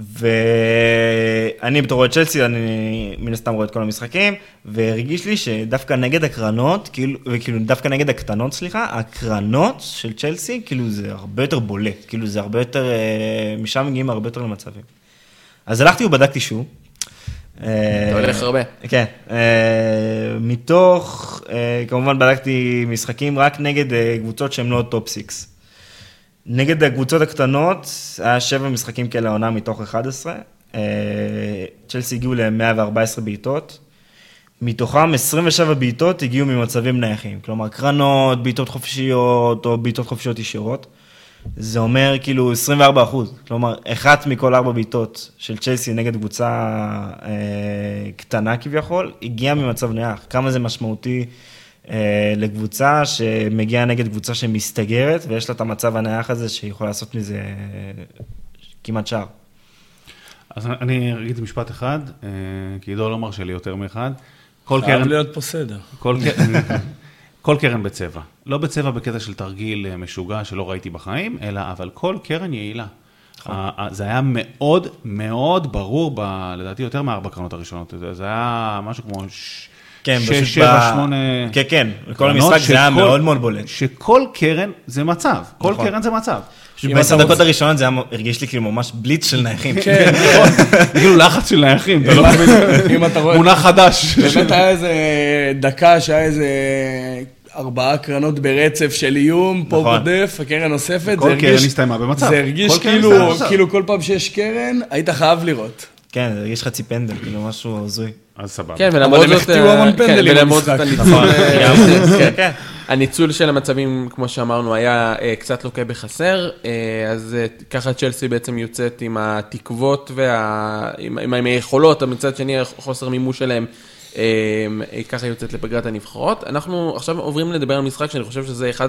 ואני בתור אוהד צ'לסי, אני מן הסתם רואה את כל המשחקים, והרגיש לי שדווקא נגד הקרנות, כאילו, וכאילו דווקא נגד הקטנות, סליחה, הקרנות של צ'לסי, כאילו זה הרבה יותר בולט, כאילו זה הרבה יותר, אה, משם מגיעים הרבה יותר למצבים. אז הלכתי ובדקתי שוב. אה, אתה הולך הרבה. כן, אה, מתוך, כמובן בדקתי משחקים רק נגד קבוצות שהן לא top six. נגד הקבוצות הקטנות, היה שבע משחקים כאלה העונה מתוך 11. אה, צ'לסי הגיעו ל-114 בעיטות. מתוכם 27 בעיטות הגיעו ממצבים נייחים. כלומר, קרנות, בעיטות חופשיות או בעיטות חופשיות ישירות. זה אומר כאילו 24 אחוז. כלומר, אחת מכל ארבע בעיטות של צ'לסי נגד קבוצה אה, קטנה כביכול, הגיעה ממצב נייח. כמה זה משמעותי לקבוצה שמגיעה נגד קבוצה שמסתגרת, ויש לה את המצב הנייח הזה שיכול לעשות מזה אה, כמעט שער. אז אני אגיד משפט אחד, אה, כי עידו לא מרשה לי יותר מאחד. כל חייב קרן, להיות פה סדר. כל כל קרן בצבע. לא בצבע בקטע של תרגיל אה, משוגע שלא ראיתי בחיים, אלא אבל כל קרן יעילה. ה- זה היה מאוד מאוד ברור, ב, לדעתי יותר מארבע קרנות הראשונות. זה- זה היה משהו כמו ש... כן, פשוט שש, שבע, ב- שמונה... כן, כן, כל המשחק זה היה מאוד מאוד בולט. שכל קרן זה מצב. כל נכון. קרן זה מצב. בעשר אתה דקות רוצה- הראשונות זה היה, הרגיש לי כאילו ממש בליץ של נייחים. כן, כאילו לחץ של נייחים, אתה לא מבין? אם אתה רואה... מונח חדש. באמת היה איזה דקה שהיה איזה ארבעה קרנות ברצף של איום, פה נכון. קודף, הקרן נוספת. כל זה קרן הסתיימה במצב. זה הרגיש כאילו. כאילו כל פעם שיש קרן, היית חייב לראות. כן, זה הרגיש חצי פנדל, כאילו משהו הזוי. אז סבבה. כן, ולמרות הם זאת... החטיאו אה, המון כן, פנדלים במשחק. הניצול... נכון, אה, כן. כן. הניצול של המצבים, כמו שאמרנו, היה אה, קצת לוקה בחסר, אז ככה צ'לסי בעצם יוצאת עם התקוות וה... עם, עם, עם היכולות, אבל מצד שני חוסר מימוש שלהם, ככה יוצאת לפגרת הנבחרות. אנחנו עכשיו עוברים לדבר על משחק שאני חושב שזה אחד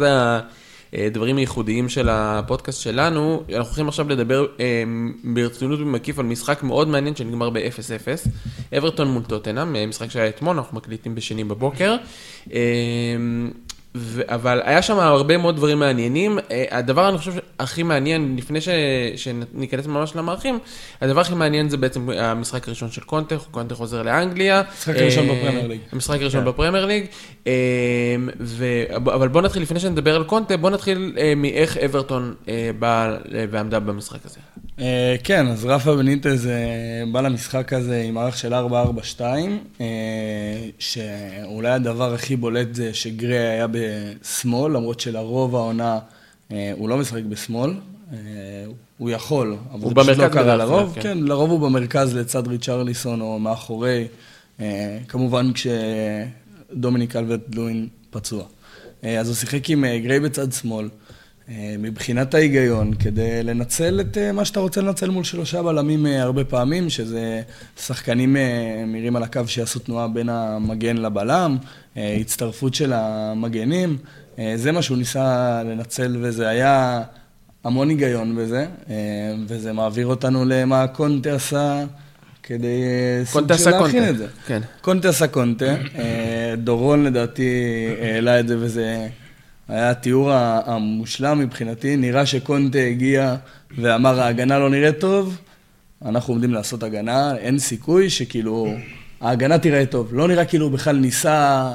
הדברים הייחודיים של הפודקאסט שלנו. אנחנו הולכים עכשיו לדבר אה, ברצינות ומקיף על משחק מאוד מעניין שנגמר ב-0-0. אברטון מול טוטנאם, אה, משחק שהיה אתמול, אנחנו מקליטים בשני בבוקר. ו- אבל היה שם הרבה מאוד דברים מעניינים. אה, הדבר, אני חושב, הכי מעניין, לפני ש- שניכנס ממש למערכים, הדבר הכי מעניין זה בעצם המשחק הראשון של קונטה, קונטה חוזר לאנגליה. המשחק הראשון אה, בפרמייר ליג. המשחק הראשון כן. בפרמייר ליג. אה, ו- אבל בוא נתחיל, לפני שנדבר על קונטה, בוא נתחיל מאיך אברטון אה, באה אה, ועמדה במשחק הזה. כן, אז רפה בניטז בא למשחק הזה עם מערך של 4-4-2, אה, שאולי הדבר הכי בולט זה שגרי היה בשמאל, למרות שלרוב העונה אה, הוא לא משחק בשמאל. אה, הוא יכול, אבל הוא זה פשוט לא קרה לרוב. כן. כן, לרוב הוא במרכז לצד ריצ'רליסון או מאחורי, אה, כמובן כשדומיניק אלברט לואין פצוע. אז הוא שיחק עם גריי בצד שמאל. אה, מבחינת ההיגיון, כדי לנצל את אה, מה שאתה רוצה לנצל מול שלושה בלמים אה, הרבה פעמים, שזה שחקנים מהירים על הקו שיעשו תנועה בין המגן לבלם, הצטרפות של המגנים, זה מה שהוא ניסה לנצל וזה היה המון היגיון בזה, וזה מעביר אותנו למה קונטה עשה כדי קונטה עשה קונטה. את זה. כן. קונטה עשה קונטה, דורון לדעתי העלה את זה וזה היה התיאור המושלם מבחינתי, נראה שקונטה הגיע ואמר ההגנה לא נראית טוב, אנחנו עומדים לעשות הגנה, אין סיכוי שכאילו ההגנה תיראה טוב, לא נראה כאילו הוא בכלל ניסה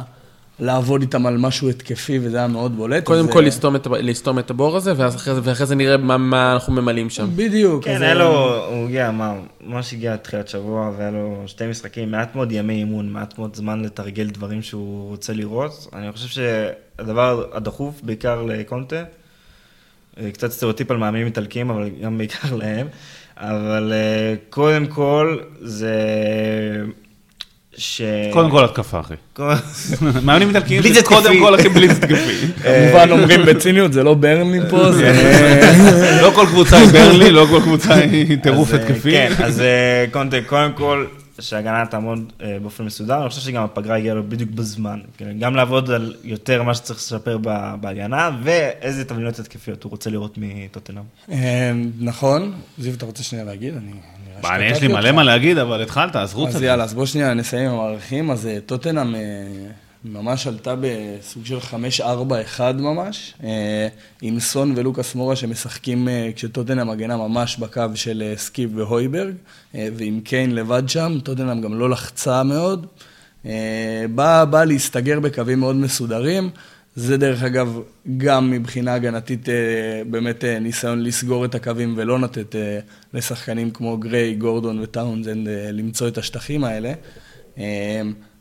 לעבוד איתם על משהו התקפי וזה היה מאוד בולט. קודם כל אה, לסתום את, לסתום את הבור הזה, ואז אחרי ואחרי זה נראה מה, מה אנחנו ממלאים שם. בדיוק. כן, היה אה, לו, הוא הגיע, מה, ממש הגיע תחילת שבוע, והיה לו שתי משחקים, מעט מאוד ימי אימון, מעט מאוד זמן לתרגל דברים שהוא רוצה לראות. אני חושב שהדבר הדחוף, בעיקר לקונטה, אה, קצת סטריאוטיפ על מאמנים איטלקים, אבל גם בעיקר להם, אבל קודם כל, זה... ש... קודם כל התקפה, אחי. מאמנים איטלקיים זה. קודם כל הכי בליץ התקפי. כמובן אומרים בציניות, זה לא ברנלי פה, זה... לא כל קבוצה היא ברלי, לא כל קבוצה היא טירוף אז, אה, התקפי. כן, אז אה, קודם כל, שההגנה תעמוד אה, באופן מסודר, אני חושב שגם הפגרה הגיעה לו בדיוק בזמן. כן, גם לעבוד על יותר מה שצריך לשפר בהגנה, ואיזה תבניות התקפיות הוא רוצה לראות מטוטנאם. אה, נכון. זיו, אתה רוצה שנייה להגיד? אני... יש לי מלא. מה להגיד, אבל התחלת, אז רוץ אז. יאללה, אז בוא שנייה נסיים עם המערכים. אז אה, טוטנאם אה, ממש עלתה בסוג של 5-4-1 ממש, אה, עם סון ולוקאס מורה שמשחקים אה, כשטוטנאם מגנה ממש בקו של אה, סקיב והויברג, ועם קיין לבד שם, טוטנאם גם לא לחצה מאוד. באה בא להסתגר בקווים מאוד מסודרים. זה דרך אגב, גם מבחינה הגנתית, באמת ניסיון לסגור את הקווים ולא לתת לשחקנים כמו גריי, גורדון וטאונזנד למצוא את השטחים האלה.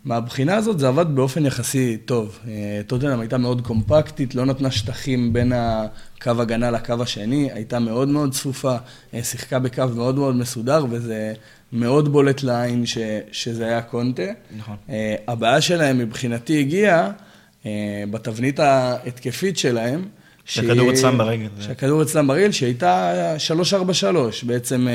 מהבחינה הזאת זה עבד באופן יחסי טוב. אה, טוטנאם הייתה מאוד קומפקטית, לא נתנה שטחים בין הקו הגנה לקו השני, הייתה מאוד מאוד צפופה, אה, שיחקה בקו מאוד מאוד מסודר, וזה מאוד בולט לעין ש, שזה היה קונטה. נכון. אה, הבעיה שלהם מבחינתי הגיעה בתבנית ההתקפית שלהם. שהכדור אצלם ברגל. שהכדור אצלם ברגל, שהייתה 3-4-3, בעצם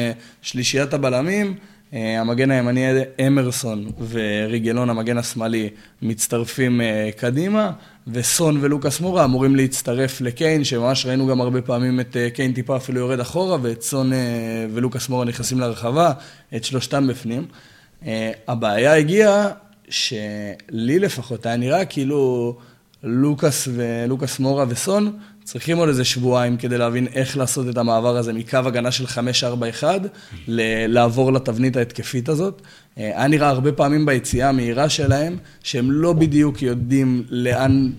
שלישיית הבלמים, המגן הימני אמרסון וריגלון, המגן השמאלי, מצטרפים אה, קדימה, וסון ולוקאס מורה אמורים להצטרף לקיין, שממש ראינו גם הרבה פעמים את אה, קיין טיפה אפילו יורד אחורה, ואת סון אה, ולוקאס מורה נכנסים לרחבה, את שלושתם בפנים. אה, הבעיה הגיעה שלי לפחות היה נראה כאילו לוקאס ולוקאס מורה וסון צריכים עוד איזה שבועיים כדי להבין איך לעשות את המעבר הזה מקו הגנה של 5-4-1 ל- לעבור לתבנית ההתקפית הזאת. אה, היה נראה הרבה פעמים ביציאה המהירה שלהם, שהם לא בדיוק יודעים לאן.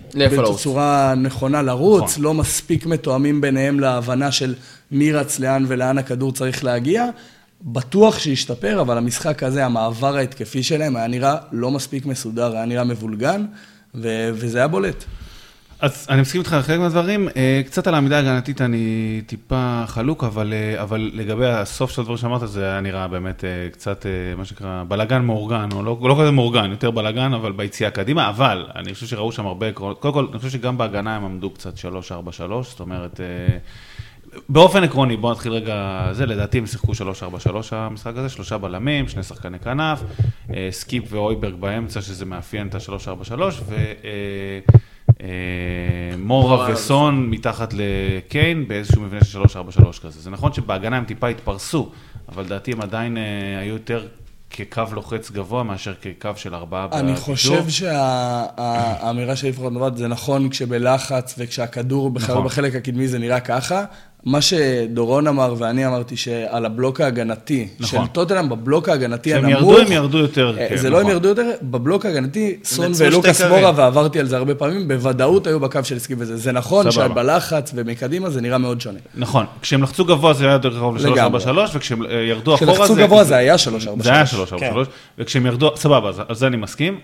בצורה נכונה לרוץ, נכון. לא מספיק מתואמים ביניהם להבנה של מי רץ לאן ולאן הכדור צריך להגיע. בטוח שהשתפר, אבל המשחק הזה, המעבר ההתקפי שלהם היה נראה לא מספיק מסודר, היה נראה מבולגן, ו- וזה היה בולט. אז אני מסכים איתך על חלק מהדברים, אה, קצת על העמידה ההגנתית אני טיפה חלוק, אבל, אה, אבל לגבי הסוף של הדברים שאמרת, זה היה נראה באמת אה, קצת, מה שנקרא, בלאגן מאורגן, או לא, לא כזה מאורגן, יותר בלאגן, אבל ביציאה קדימה, אבל אני חושב שראו שם הרבה עקרונות, קודם כל, אני חושב שגם בהגנה הם עמדו קצת 3-4-3, זאת אומרת, באופן עקרוני, בואו נתחיל רגע, זה לדעתי הם שיחקו 3-4-3 המשחק הזה, שלושה בלמים, שני שחקני כנף, סקיפ והויברג באמצע, שזה מאפיין את ה-3-4-3, ו... אה, מורה וסון מתחת לקיין באיזשהו מבנה של 3-4-3 כזה. זה נכון שבהגנה הם טיפה התפרסו, אבל לדעתי הם עדיין אה, היו יותר כקו לוחץ גבוה מאשר כקו של ארבעה אני בקישור. חושב שהאמירה שלי לפחות נובעת, זה נכון כשבלחץ וכשהכדור בכלל נכון. בחלק הקדמי זה נראה ככה. מה שדורון אמר ואני אמרתי שעל הבלוק ההגנתי, נכון. של טוטנאם בבלוק ההגנתי כשהם הנמוך, ירדו, הם ירדו יותר, אה, כן, זה לא הם נכון. ירדו יותר, בבלוק ההגנתי, סון ולוקאס מורה. ועברתי על זה הרבה פעמים, בוודאות היו בקו של סקי וזה. זה נכון. שבלחץ ומקדימה זה נראה מאוד שונה. נכון, כשהם לחצו גבוה זה היה יותר קרוב לגמרי. ל-3-4-3, וכשהם אה, ירדו אחורה כשלחצו זה... גבוה זה היה 3-4-3. זה היה 3-4-3, וכשהם ירדו, סבבה, על זה אני מסכים.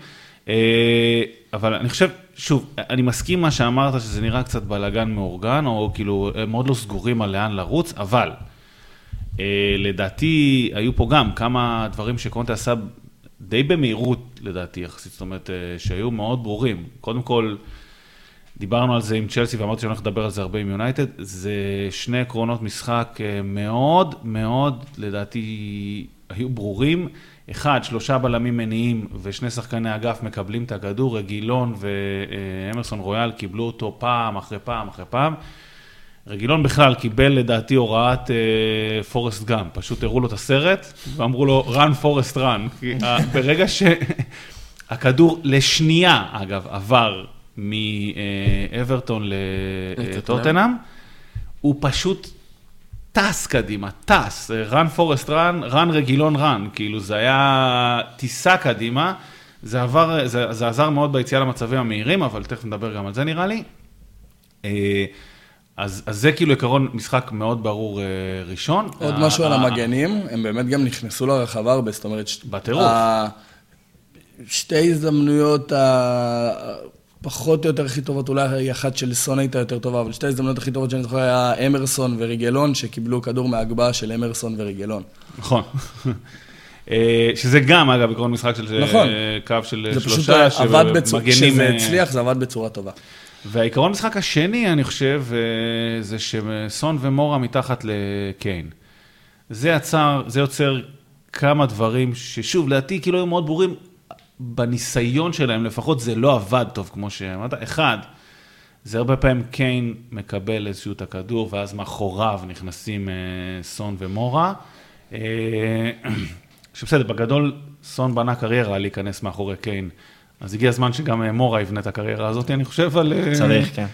אה, אבל אני חושב, שוב, אני מסכים מה שאמרת, שזה נראה קצת בלאגן מאורגן, או כאילו, הם מאוד לא סגורים על לאן לרוץ, אבל אה, לדעתי, היו פה גם כמה דברים שקונטה עשה די במהירות, לדעתי, יחסית, זאת אומרת, אה, שהיו מאוד ברורים. קודם כל, דיברנו על זה עם צ'לסי ואמרתי שאני הולך לדבר על זה הרבה עם יונייטד, זה שני עקרונות משחק אה, מאוד מאוד, לדעתי, היו ברורים. אחד, שלושה בלמים מניעים ושני שחקני אגף מקבלים את הכדור, רגילון ואמרסון רויאל קיבלו אותו פעם אחרי פעם אחרי פעם. רגילון בכלל קיבל לדעתי הוראת אה, פורסט גאם, פשוט הראו לו את הסרט ואמרו לו run פורסט run, כי אה, ברגע שהכדור לשנייה אגב עבר מאברטון לטוטנאם, הוא פשוט טס קדימה, טס, run פורסט run, run רגילון run, כאילו זה היה טיסה קדימה, זה עבר, זה, זה עזר מאוד ביציאה למצבים המהירים, אבל תכף נדבר גם על זה נראה לי. אה, אז, אז זה כאילו עקרון משחק מאוד ברור אה, ראשון. עוד ה- משהו על ה- המגנים, הם באמת גם נכנסו לרחבה הרבה, זאת אומרת... בטירוף. ה- שתי הזדמנויות הפחות או יותר הכי טובות, אולי אחת של סון הייתה יותר טובה, אבל שתי ההזדמנויות הכי טובות שאני זוכר היה אמרסון וריגלון, שקיבלו כדור מהגבהה של אמרסון וריגלון. נכון. אה, שזה גם, אגב, עקרון משחק של נכון. אה, קו של זה פשוט שלושה, עבד בצורה, כשזה אה, הצליח זה עבד בצורה טובה. והעיקרון משחק השני, אני חושב, אה, זה שסון ומורה מתחת לקיין. זה יצר, זה יוצר כמה דברים ששוב, לדעתי כאילו היו מאוד ברורים, בניסיון שלהם לפחות זה לא עבד טוב כמו שאמרת. אחד, זה הרבה פעמים קיין מקבל איזשהו את הכדור, ואז מאחוריו נכנסים אה, סון ומורה. אה, שבסדר, בגדול סון בנה קריירה להיכנס מאחורי קיין. אז הגיע הזמן שגם אה, מורה יבנה את הקריירה הזאת, אני חושב על... אה, צריך, כן.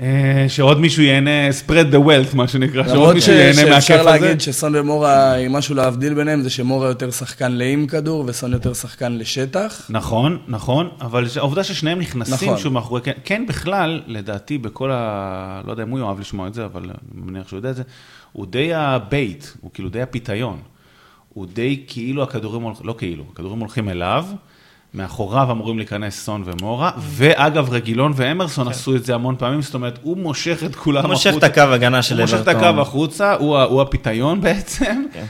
אה, שעוד מישהו ייהנה, spread the wealth, מה שנקרא, שעוד למרות מישהו ייהנה שאפשר מהכיף הזה. להגיד שסון ומורה, משהו להבדיל ביניהם, זה שמורה יותר שחקן לעם כדור, וסון יותר שחקן לשטח. נכון, נכון, אבל העובדה ששניהם נכנסים נכון. שוב מאחורי, כן, כן בכלל, לדעתי, בכל ה... לא יודע אם הוא יאהב לשמוע את זה, אבל אני מניח שהוא יודע את זה, הוא די ה bait, הוא כאילו די הפיתיון. הוא די כאילו הכדורים הולכים, לא כאילו, הכדורים הולכים אליו, מאחוריו אמורים להיכנס סון ומורה, ואגב, רגילון ואמרסון עשו את זה המון פעמים, זאת אומרת, הוא מושך את כולם הוא מושך את הקו הגנה של הוא מושך את אברטון. הקו החוצה, הוא, הוא הפיתיון בעצם, כן.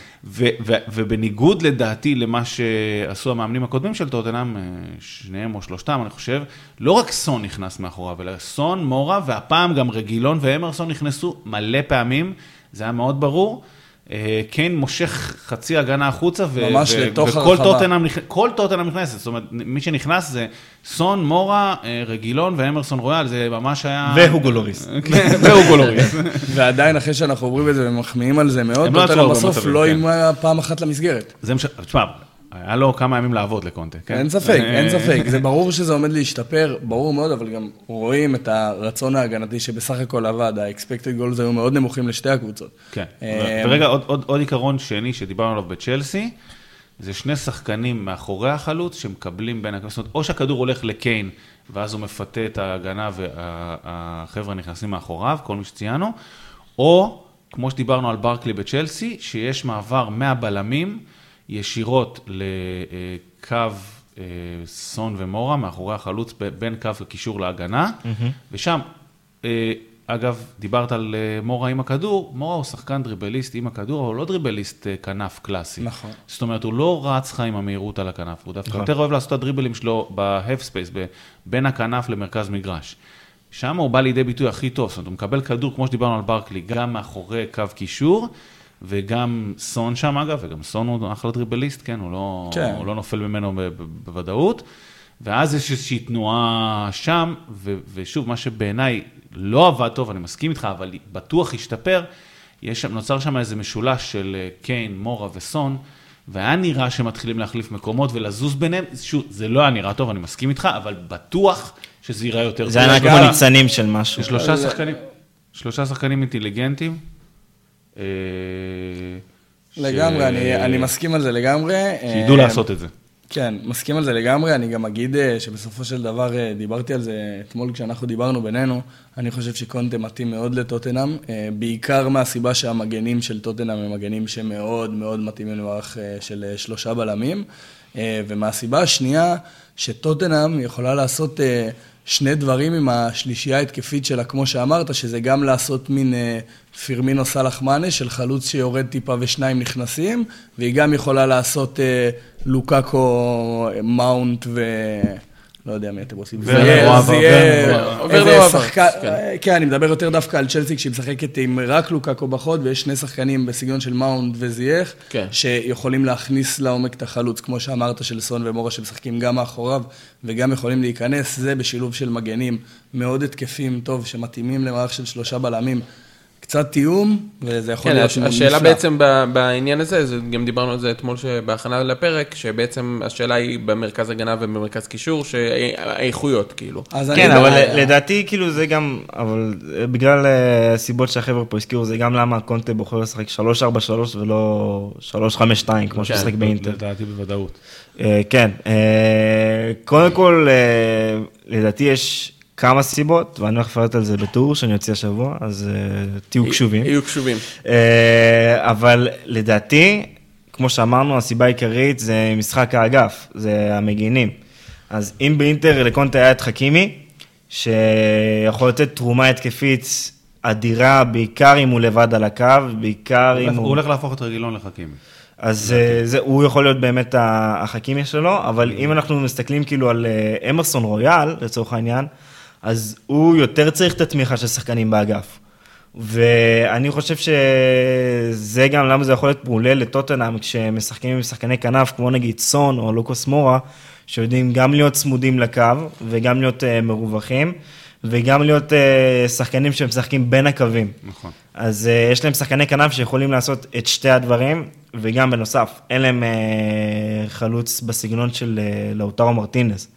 ובניגוד לדעתי למה שעשו המאמנים הקודמים של טוטנאם, אה, שניהם או שלושתם, אני חושב, לא רק סון נכנס מאחוריו, אלא סון, מורה, והפעם גם רגילון ואמרסון נכנסו מלא פעמים, זה היה מאוד ברור. אה, קיין מושך חצי הגנה החוצה, ו- ממש ו- לתוך וכל. טוטנאם, נכ- כל טוטנאם נכנסת, זאת אומרת, מי שנכנס זה סון, מורה, אה, רגילון ואמרסון רויאל, זה ממש היה... והוגו לוריס. כן, והוגו לוריס. ועדיין, אחרי שאנחנו עוברים את זה ומחמיאים על זה מאוד, לא טוטנאם בסוף לא כן. אימה פעם אחת למסגרת. זה מה ש... תשמע, היה לו כמה ימים לעבוד לקונטה, כן? אין ספק, אין אה, ספק. זה ברור שזה עומד להשתפר, ברור מאוד, אבל גם רואים את הרצון ההגנתי שבסך הכל עבד. ה-expected goals היו מאוד נמוכים לשתי הקבוצות. כן. אה, ורגע, עוד, עוד, עוד עיקרון שני שדיברנו עליו בצ'לסי, זה שני שחקנים מאחורי החלוץ שמקבלים בין הכנסות, או שהכדור הולך לקיין, ואז הוא מפתה את ההגנה והחבר'ה נכנסים מאחוריו, כל מי שציינו, או, כמו שדיברנו על ברקלי בצ'לסי, שיש מעבר מהבלמים ישירות לקו אה, סון ומורה, מאחורי החלוץ, בין קו הקישור להגנה, ושם, אה, אגב, דיברת על אה, מורה עם הכדור, מורה הוא שחקן דריבליסט עם הכדור, אבל הוא לא דריבליסט כנף קלאסי. נכון. זאת אומרת, הוא לא רץ לך עם המהירות על הכנף, הוא דווקא יותר אוהב לעשות את הדריבלים שלו ב-have space, ב- בין הכנף למרכז מגרש. שם הוא בא לידי ביטוי הכי טוב, זאת אומרת, הוא מקבל כדור, כמו שדיברנו על ברקלי, גם מאחורי קו קישור, וגם סון שם אגב, וגם סון הוא אחלה דריבליסט, כן, הוא לא, כן. הוא לא נופל ממנו בוודאות. ואז יש איזושהי תנועה שם, ו- ושוב, מה שבעיניי לא עבד טוב, אני מסכים איתך, אבל בטוח השתפר, יש נוצר שם איזה משולש של אה, קיין, מורה וסון, והיה נראה שמתחילים להחליף מקומות ולזוז ביניהם, שוב, זה לא היה נראה טוב, אני מסכים איתך, אבל בטוח שזה ייראה יותר טוב. זה היה כמו ניצנים של משהו. שלושה שחקנים, שלושה שחקנים אינטליגנטים. אה, לגמרי, ש- אני, אני מסכים על זה לגמרי. שידעו אה, לעשות את זה. כן, מסכים על זה לגמרי. אני גם אגיד אה, שבסופו של דבר, דיברתי על זה אתמול כשאנחנו דיברנו בינינו, אני חושב שקונטה מתאים מאוד לטוטנאם, בעיקר מהסיבה שהמגנים של טוטנאם הם מגנים שמאוד מאוד מתאימים למערך של שלושה בלמים, ומהסיבה השנייה, שטוטנאם יכולה לעשות שני דברים עם השלישייה ההתקפית שלה, כמו שאמרת, שזה גם לעשות מין אה, פירמינו סאלח מאנה של חלוץ שיורד טיפה ושניים נכנסים, והיא גם יכולה לעשות אה, לוקאקו, מאונט ו... לא יודע מי אתם רוצים. ורנר, זה יהיה- אוהב, זה יהיה ורנר, ורנר איזה אוהב, שחקן... כן. כן, אני מדבר יותר דווקא על צ'לסי כשהיא משחקת עם רק לוקאקו בחוד, ויש שני שחקנים בסגנון של מאונט וזייח, כן. שיכולים להכניס לעומק את החלוץ, כמו שאמרת, של סון ומורה שמשחקים גם מאחוריו וגם יכולים להיכנס, זה בשילוב של מגנים מאוד התקפים, טוב, שמתאימים למערך של שלושה בלמים. קצת תיאום, וזה יכול כן, להיות מאוד השאלה נפלא. בעצם בעניין הזה, זה- גם דיברנו על זה אתמול בהכנה לפרק, שבעצם השאלה היא במרכז הגנה ובמרכז קישור, שהאיכויות כאילו. כן, אני- אבל לדעתי, כאילו, זה גם, אבל אה, בגלל אה, הסיבות שהחבר'ה פה הזכירו, זה גם למה קונטה בוחר לשחק 3-4-3 ולא 3-5-2, כמו כן, ששחק באינטר. לדעתי בוודאות. אה, כן, קודם כל, לדעתי יש כמה סיבות, ואני הולך לפרט על זה בטור שאני אוציא השבוע, אז אה, תהיו קשובים. יהיו קשובים. אה, אבל לדעתי, כמו שאמרנו, הסיבה העיקרית זה משחק האגף, זה המגינים. אז אם באינטר לקונטה היה את חכימי, שיכול לתת תרומה התקפית אדירה, בעיקר אם הוא לבד על הקו, בעיקר אם הוא הולך להפוך את רגילון לחכימי. אז אה, זה, הוא יכול להיות באמת החכימי שלו, אבל אם אנחנו מסתכלים כאילו על אה, אמרסון רויאל, לצורך העניין, אז הוא יותר צריך את התמיכה של שחקנים באגף. ואני חושב שזה גם למה זה יכול להיות מעולה לטוטנאם כשמשחקים עם שחקני כנף, כמו נגיד סון או לוקוס מורה, שיודעים גם להיות צמודים לקו וגם להיות uh, מרווחים, וגם להיות uh, שחקנים שמשחקים בין הקווים. נכון. אז uh, יש להם שחקני כנף שיכולים לעשות את שתי הדברים, וגם בנוסף, אין להם uh, חלוץ בסגנון של uh, לאוטרו מרטינס,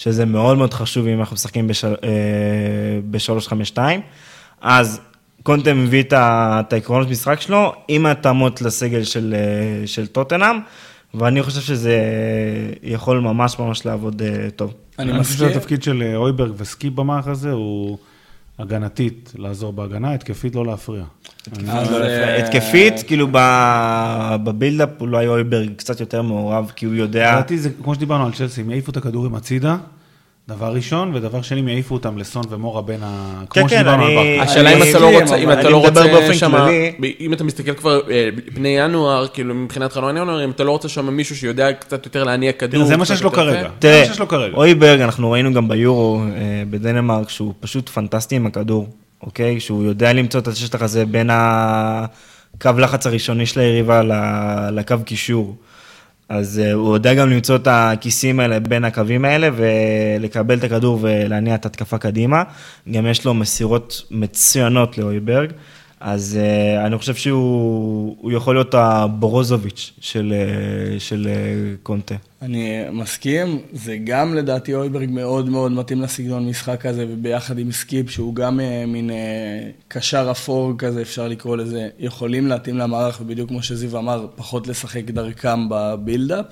שזה מאוד מאוד חשוב אם אנחנו משחקים בשל, uh, ב-352. אז קונטה מביא את, העקרונות משחק שלו עם ההתאמות לסגל של, uh, של טוטנאם, ואני חושב שזה יכול ממש ממש לעבוד uh, טוב. אני אני חושב. שהתפקיד של אה, אויברג וסקיפ במערך הזה הוא הגנתית, לעזור בהגנה, התקפית לא להפריע. אני- אז, אה, התקפית, כאילו ב- בבילדאפ אולי אויברג קצת יותר מעורב, כי הוא יודע... לדעתי זה כמו שדיברנו על צ'לסי, הם יעיפו את הכדורים הצידה, דבר ראשון, ודבר שני, הם יעיפו אותם לסון ומורה בין ה... כן, כמו כן, שדיברנו על אני- ברקה. השאלה אם אתה לא רוצה, אם אתה לא רוצה שם, כללי. אם אתה מסתכל כבר אה, פני ינואר, כאילו מבחינת חלון ינואר, אם אתה לא רוצה שם מישהו שיודע קצת יותר להניע כדור. זה מה שיש לו כרגע. תראה, כרגע. אויברג, אנחנו ראינו גם ביורו אה, בדנמרק, שהוא פשוט פנטסטי עם הכדור, אוקיי? שהוא יודע למצוא את השטח הזה בין הקו לחץ הראשוני של היריבה ל- לקו קישור. אז אה, הוא יודע גם למצוא את הכיסים האלה בין הקווים האלה ולקבל את הכדור ולהניע את התקפה קדימה. גם יש לו מסירות מצוינות לאויברג. אז uh, אני חושב שהוא הוא יכול להיות הבורוזוביץ' של, uh, של uh, קונטה. אני מסכים, זה גם לדעתי הויברג מאוד מאוד מתאים לסגנון משחק הזה, וביחד עם סקיפ, שהוא גם אה, מין אה, קשר אפור כזה, אפשר לקרוא לזה, יכולים להתאים למערך, ובדיוק כמו שזיו אמר, פחות לשחק דרכם ב build-up.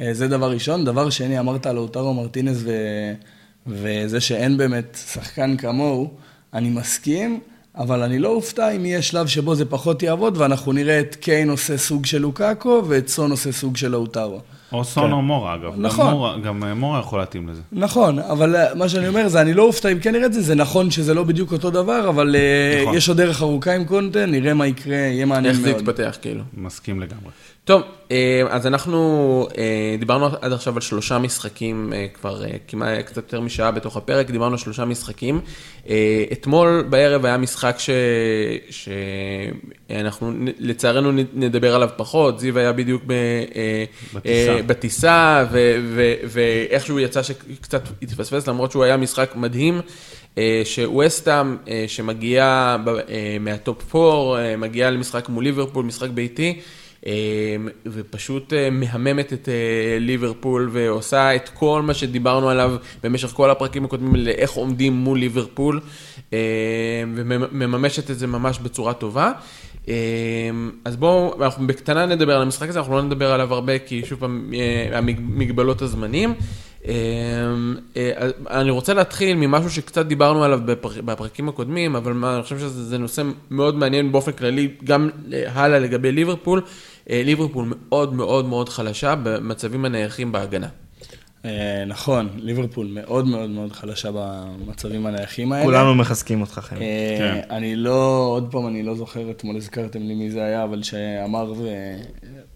אה, זה דבר ראשון. דבר שני, אמרת על לאוטרו מרטינס ו... וזה שאין באמת שחקן כמוהו, אני מסכים. אבל אני לא אופתע אם יהיה שלב שבו זה פחות יעבוד, ואנחנו נראה את קיין עושה סוג של לוקאקו, ואת סון עושה סוג של לאוטרו. או סון או מורה, אגב. גם נכון. מורה- גם אה, מורה יכול להתאים לזה. נכון, אבל אה, מה שאני אומר זה, אני לא אופתע אם כן נראה את זה, זה נכון שזה לא בדיוק אותו דבר, אבל אה, נכון. יש עוד דרך ארוכה עם קונטה, נראה מה יקרה, יהיה מעניין איך זה מאוד. יתפתח, כאילו. מסכים לגמרי. טוב, אה, אז אנחנו אה, דיברנו עד עכשיו על שלושה משחקים, אה, כבר כמעט קצת יותר משעה בתוך הפרק, דיברנו על שלושה משחקים. אתמול בערב היה משחק ש- שאנחנו לצערנו נדבר עליו פחות, זיו היה בדיוק ב, בטיסה. בטיסה, ו- ו- ואיכשהו יצא שקצת התפספס, למרות שהוא היה משחק מדהים. שווסטהאם שמגיעה מהטופ 4, מגיעה למשחק מול ליברפול, משחק ביתי, ופשוט אה, מהממת את אה, ליברפול ועושה את כל מה שדיברנו עליו במשך כל הפרקים הקודמים, לאיך עומדים מול ליברפול, אה, ומממשת את זה ממש בצורה טובה. אה, אז בואו, אנחנו בקטנה נדבר על המשחק הזה, אנחנו לא נדבר עליו הרבה, כי שוב פעם, אה, המגבלות הזמנים. אה, אה, אני רוצה להתחיל ממשהו שקצת דיברנו עליו בפר- בפרקים הקודמים, אבל אני חושב שזה זה נושא מאוד מעניין באופן כללי, גם אה, הלאה לגבי ליברפול. ליברפול מאוד מאוד מאוד חלשה במצבים הנייחים בהגנה. אה, נכון, ליברפול מאוד מאוד מאוד חלשה במצבים הנייחים האלה. כולנו מחזקים אותך, חיים. אה, כן. אני לא, עוד פעם, אני לא זוכר, אתמול הזכרתם לי מי זה היה, אבל שאמר,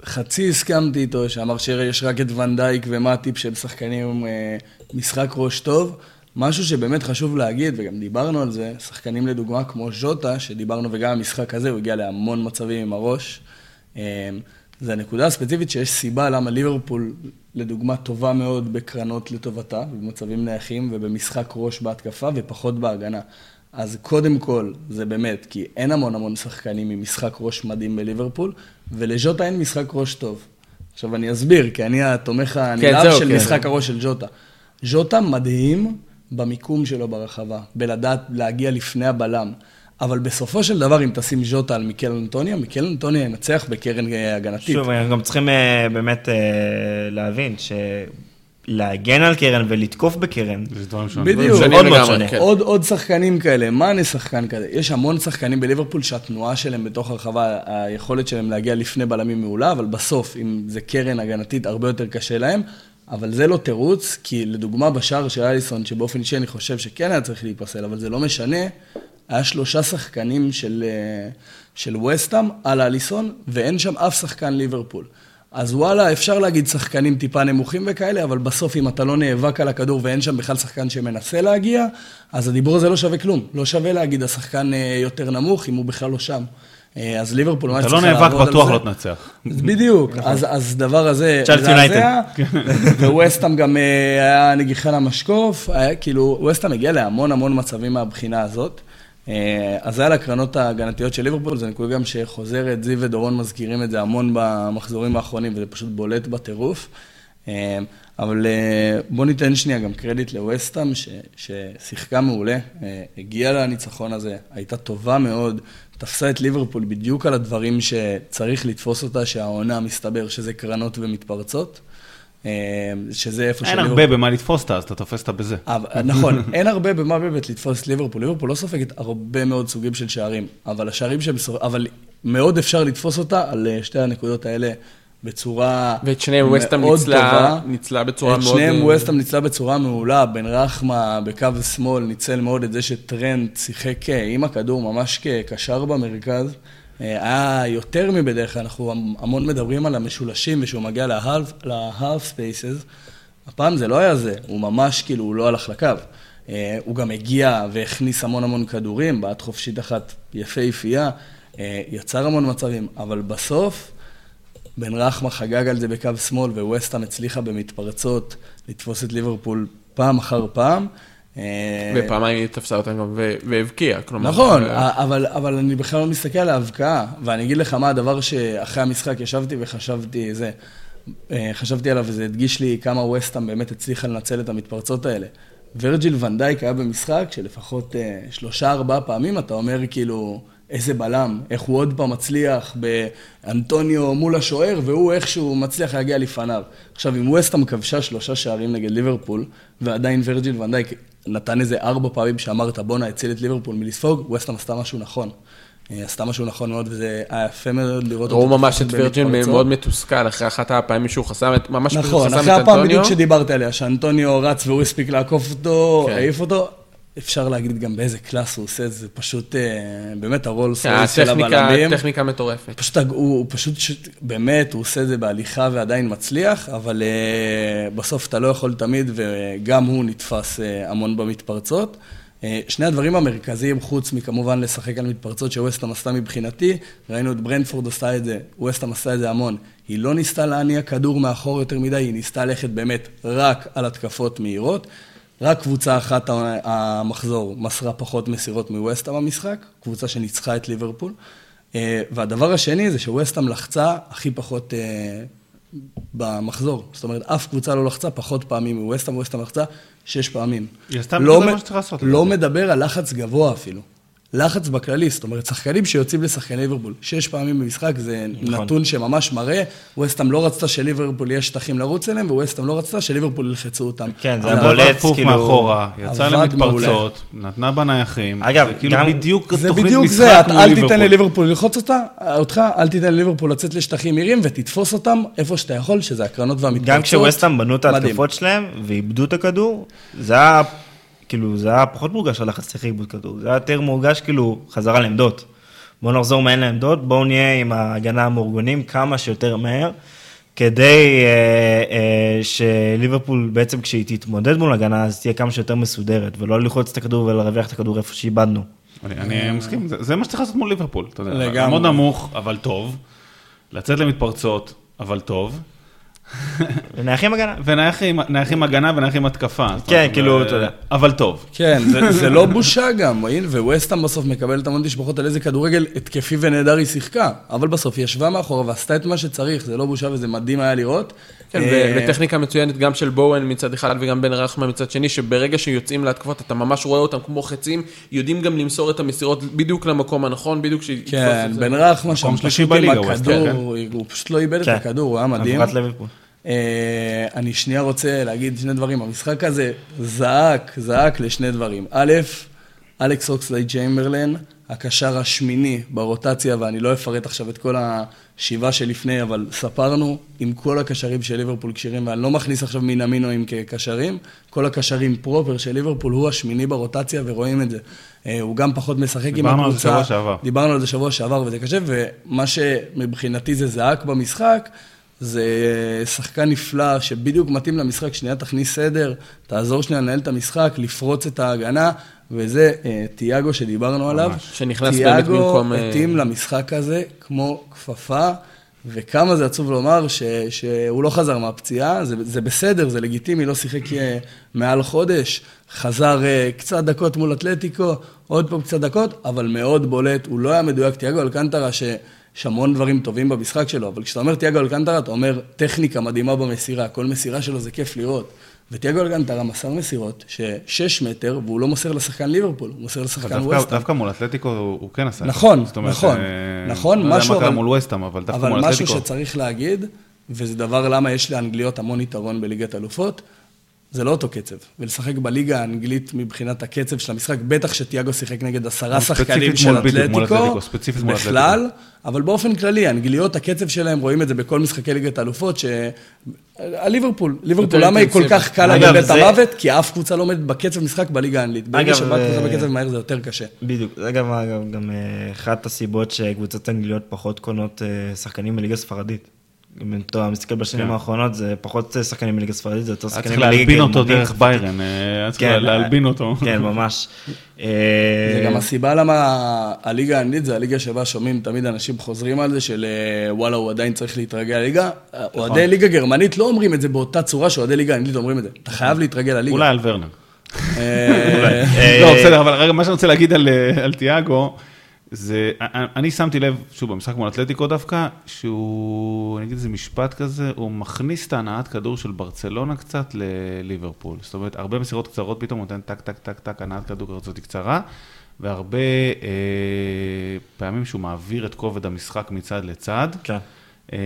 וחצי הסכמתי איתו, שאמר שיש רק את ונדייק ומטיפ של שחקנים עם אה, משחק ראש טוב. משהו שבאמת חשוב להגיד, וגם דיברנו על זה, שחקנים לדוגמה כמו ז'וטה, שדיברנו וגם המשחק הזה, הוא הגיע להמון מצבים עם הראש. אה, זה הנקודה הספציפית שיש סיבה למה ליברפול, לדוגמה, טובה מאוד בקרנות לטובתה, במצבים נייחים ובמשחק ראש בהתקפה ופחות בהגנה. אז קודם כל, זה באמת, כי אין המון המון שחקנים עם משחק ראש מדהים בליברפול, ולז'וטה אין משחק ראש טוב. עכשיו אני אסביר, כי אני התומך הנלהב זהו, של כן. משחק הראש של ג'וטה. ז'וטה מדהים במיקום שלו ברחבה, בלדעת להגיע לפני הבלם. אבל בסופו של דבר, אם תשים ז'וטה על מיקל אנטוניו, מיקל אנטוניו ינצח בקרן הגנתית. שוב, אנחנו גם צריכים אה, באמת אה, להבין שלהגן על קרן ולתקוף בקרן, זה דברים שונים. בדיוק. שונים מאוד מאוד שונה. כן. עוד, עוד שחקנים כאלה, מאנה שחקן כזה. יש המון שחקנים בליברפול שהתנועה שלהם בתוך הרחבה, היכולת שלהם להגיע לפני בלמים מעולה, אבל בסוף, אם זה קרן הגנתית, הרבה יותר קשה להם. אבל זה לא תירוץ, כי לדוגמה בשער של אליסון, שבאופן אישי אני חושב שכן היה צריך להיפסל, אבל זה לא משנה, היה שלושה שחקנים של, אה, של וסטאם על אליסון, ואין שם אף שחקן ליברפול. אז וואלה, אפשר להגיד שחקנים טיפה נמוכים וכאלה, אבל בסוף אם אתה לא נאבק על הכדור ואין שם בכלל שחקן שמנסה להגיע, אז הדיבור הזה לא שווה כלום. לא שווה להגיד השחקן אה, יותר נמוך אם הוא בכלל לא שם. אה, אז ליברפול ממש אתה צריכה לא נאבק, לעבוד על בטוח זה. לא תנצח. אז בדיוק, אז, אז דבר הזה צ'לסי מזעזע, וווסטהאם גם היה נגיחה למשקוף, היה כאילו, ווסטהאם הגיע להמון המון מצבים מהבחינה הזאת. אה, אז זה על הקרנות ההגנתיות של ליברפול, זה נקודה גם שחוזרת, זיו ודורון מזכירים את זה המון במחזורים האחרונים, וזה פשוט בולט בטירוף. אה, אבל אה, בוא ניתן שנייה גם קרדיט לווסטהאם, ש- ששיחקה מעולה, הגיעה לניצחון הזה, הייתה טובה מאוד, תפסה את ליברפול בדיוק על הדברים שצריך לתפוס אותה, שהעונה מסתבר שזה קרנות ומתפרצות, שזה איפה אין שליברפול- הרבה במה לתפוס אותה, אז אתה תופס אותה בזה. אבל, נכון, אין הרבה במה באמת לתפוס את ליברפול. ליברפול לא סופגת הרבה מאוד סוגים של שערים, אבל השערים שהם... אבל מאוד אפשר לתפוס אותה על אה, שתי הנקודות האלה בצורה ואת שניהם מאוד ניצלה, טובה. ניצלה בצורה את מאוד... שניהם אה, ווסטהאם ניצלה בצורה מעולה, בן רחמה בקו שמאל ניצל מאוד את זה שטרנד שיחק אה, עם הכדור ממש כקשר במרכז. אה, היה יותר מבדרך כלל, אנחנו המון מדברים על המשולשים ושהוא מגיע ל half spaces. הפעם זה לא היה זה, הוא ממש כאילו, הוא לא הלך לקו. אה, הוא גם הגיע והכניס המון המון כדורים, בעט חופשית אחת יפהפייה, אה, יצר המון מצבים, אבל בסוף... בן רחמה חגג על זה בקו שמאל, וווסטהאם הצליחה במתפרצות לתפוס את ליברפול פעם אחר פעם. אה, ופעמיים היא תפסה אותם גם והבקיעה, כלומר... נכון, אה, אבל, אבל אני בכלל לא מסתכל על ההבקעה, ואני אגיד לך מה הדבר שאחרי המשחק ישבתי וחשבתי, זה, אה, חשבתי עליו וזה הדגיש לי כמה ווסטהאם באמת הצליחה לנצל את המתפרצות האלה. ורג'יל ונדייק היה במשחק שלפחות אה, שלושה ארבעה פעמים אתה אומר כאילו, איזה בלם, איך הוא עוד פעם מצליח באנטוניו מול השוער, והוא איכשהו מצליח להגיע לפניו. עכשיו, אם ווסטהאם כבשה שלושה שערים נגד ליברפול, ועדיין ורג'יל ונדייק נתן איזה ארבע פעמים שאמרת, בואנה, הציל את ליברפול מלספוג, ווסטהאם עשתה משהו נכון. אה, עשתה משהו נכון מאוד, וזה היה יפה מאוד לראות ראו אותו ממש את וירג'ין. מאוד מתוסכל אחרי אחת הפעמים שהוא חסם את, ממש נכון, אחרי הפעם. בדיוק שדיברת עליה, שאנטוניו רץ והוא הספיק לעקוף אותו, כן. העיף אותו, אפשר להגיד גם באיזה קלאס הוא עושה את זה, פשוט אה, באמת הרולס כן, רויס של הבלמים. טכניקה מטורפת. פשוט, הוא, הוא פשוט, באמת, הוא עושה את זה בהליכה ועדיין מצליח, אבל uh, בסוף אתה לא יכול תמיד, וגם הוא נתפס המון במתפרצות. שני הדברים המרכזיים, חוץ מכמובן לשחק על מתפרצות שווסטהאם עשתה מבחינתי, ראינו את ברנדפורד עשתה את זה, ווסטהאם עשתה את זה המון. היא לא ניסתה להניע כדור מאחור יותר מדי, היא ניסתה ללכת באמת רק על התקפות מהירות. רק קבוצה אחת המחזור מסרה פחות מסירות מווסטהאם במשחק, קבוצה שניצחה את ליברפול. אה, והדבר השני זה שווסטהאם לחצה הכי פחות אה, במחזור. זאת אומרת, אף קבוצה לא לחצה פחות פעמים מווסטהאם, ווסטהאם לחצה שש פעמים. היא עשתה לא מ- לעשות, לא. מדבר על לחץ גבוה אפילו. לחץ בכללי, זאת אומרת, שחקנים שיוצאים לשחקני ליברפול שש פעמים במשחק, זה נכון. נתון שממש מראה, ווסטהאם לא רצתה שליברפול יהיה שטחים לרוץ אליהם, וווסטהאם לא רצתה שליברפול ילחצו אותם. כן, זה בולט, הפוך כאילו- מאחורה, יצא למתפרצות, נתנה בנייחים. אגב, זה כאילו גם- בדיוק זה תוכנית בדיוק משחק זה, מול אל. תיתן לליברפול ללחוץ אותה, אותך, אל תיתן לליברפול לצאת לשטחים מהירים ותתפוס אותם איפה שאתה יכול, שזה הקרנות והמתפרצות. גם כשווסטהאם בנו את. ההתקפות שלהם ואיבדו את הכדור, זה היה, כאילו, זה היה פחות מורגש הלחץ צריך איבוד כדור, זה היה יותר מורגש כאילו חזרה לעמדות. בואו נחזור מהן לעמדות, בואו נהיה עם ההגנה המאורגנים כמה שיותר מהר, כדי אה, אה, שליברפול בעצם כשהיא תתמודד מול הגנה, אז תהיה כמה שיותר מסודרת, ולא ללחוץ את הכדור ולרווח את הכדור איפה שאיבדנו. אני- אני מסכים, זה- זה מה שצריך לעשות מול ליברפול. אתה יודע, לגמרי. לעמוד נמוך, אבל טוב. לצאת למתפרצות, אבל טוב. ונייחים הגנה. ונייחים נייחים הגנה ונייחים התקפה. כן, אומרת, כאילו, אתה יודע. אבל טוב. כן, זה, זה לא בושה גם, הנה, וווסטהאם בסוף מקבלת המון תשבחות על איזה כדורגל התקפי ונהדר היא שיחקה, אבל בסוף היא ישבה מאחורה ועשתה את מה שצריך, זה לא בושה וזה מדהים היה לראות. כן, אה, וטכניקה מצוינת גם של בואן מצד אחד וגם בן רחמן מצד שני, שברגע שיוצאים להתקפות אתה ממש רואה אותם כמו חצים, יודעים גם למסור את המסירות בדיוק למקום הנכון, בדיוק שיתפוס כן. בן רחמן שם פשוט עם הכדור, הוא פשוט לא איבד את כן. הכדור, הוא היה מדהים. אה, אני שנייה רוצה להגיד שני דברים. המשחק הזה זעק, זעק לשני דברים. א', אלכס אוקסלי ג'יימברלן, הקשר השמיני ברוטציה, ואני לא אפרט עכשיו את כל השבעה שלפני, אבל ספרנו עם כל הקשרים של ליברפול כשירים, ואני לא מכניס עכשיו מינמינואים כקשרים, כל הקשרים פרופר של ליברפול הוא השמיני ברוטציה, ורואים את זה. אה, הוא גם פחות משחק עם דיברנו על זה הקבוצה. שבוע שעבר. דיברנו על זה שבוע שעבר וזה קשה, ומה שמבחינתי זה זעק במשחק, זה שחקן נפלא שבדיוק מתאים למשחק, שנייה תכניס סדר, תעזור שנייה לנהל את המשחק, לפרוץ את ההגנה, וזה אה, תיאגו שדיברנו עליו. שנכנס באמת במקום, אה, תיאגו התאים למשחק הזה כמו כפפה, וכמה זה עצוב לומר ש, שהוא לא חזר מהפציעה, זה, זה בסדר, זה לגיטימי, לא שיחק אה, מעל חודש, חזר אה, קצת דקות מול אתלטיקו, עוד פעם קצת דקות, אבל מאוד בולט, הוא לא היה מדויק, תיאגו אלקנטרה, שיש המון דברים טובים במשחק שלו, אבל כשאתה אומר תיאגו אלקנטרה, אתה אומר טכניקה מדהימה במסירה, כל מסירה שלו זה כיף לראות. ותיאגו אלקנטרה מסר מסירות ששש מטר, והוא לא מוסר לשחקן ליברפול, הוא מוסר לשחקן דווקא- ווסטהאם. דווקא מול אתלטיקו הוא הוא כן עשה. נכון, אומרת, נכון, אה, נכון, לא יודע משהו, מה אבל- מול ווסטהאם, אבל דווקא אבל מול משהו אתלטיקו. שצריך להגיד, וזה דבר למה יש לאנגליות המון יתרון בליגת אלופות, זה לא אותו קצב. ולשחק בליגה האנגלית מבחינת הקצב של המשחק, בטח שתיאגו שיחק נגד עשרה שחקנים של אתלטיקו, בכלל, אבל באופן כללי, האנגליות, הקצב שלהם, רואים את זה בכל משחקי ליגת האלופות, ש... הליברפול, ליברפול, למה היא כל. כך קלה בבית המוות? כי אף קבוצה לא עומדת בקצב משחק בליגה האנגלית. ברגע שבאת אה, בקצב מהר זה יותר קשה. בדיוק, זה גם, אה, אחת הסיבות שקבוצות אנגליות פחות קונות אה, שחקנים בליגה ספרדית. אם אתה מסתכל בשנים כן. האחרונות, זה פחות אה, שחקנים בליגה ספרדית, זה יותר היה שחקנים צריך בליגה להלבין אותו. דרך ביירן, אה, היה צריך כן, להלבין אותו. כן, ממש. זה אה, גם הסיבה למה הליגה האנגלית זה הליגה שבה שומעים תמיד אנשים חוזרים על זה של אה, וואלה, הוא עדיין צריך להתרגל לליגה. נכון. אוהדי ליגה גרמנית לא אומרים את זה באותה צורה שאוהדי ליגה האנגלית אומרים את זה. אתה חייב להתרגל לליגה. אולי על ורנר. אה, אה, לא, בסדר, אבל רגע, מה שאני רוצה להגיד אה, על תיאגו, זה, אני- שמתי לב, שוב, במשחק מול אתלטיקו דווקא, שהוא, אני אגיד איזה משפט כזה, הוא מכניס את ההנעת כדור של ברצלונה קצת לליברפול. זאת אומרת, הרבה מסירות קצרות פתאום, הוא נותן טק, טק, טק, טק, הנעת כדור כזאת קצרה, והרבה אה, פעמים שהוא מעביר את כובד המשחק מצד לצד. כן. אה,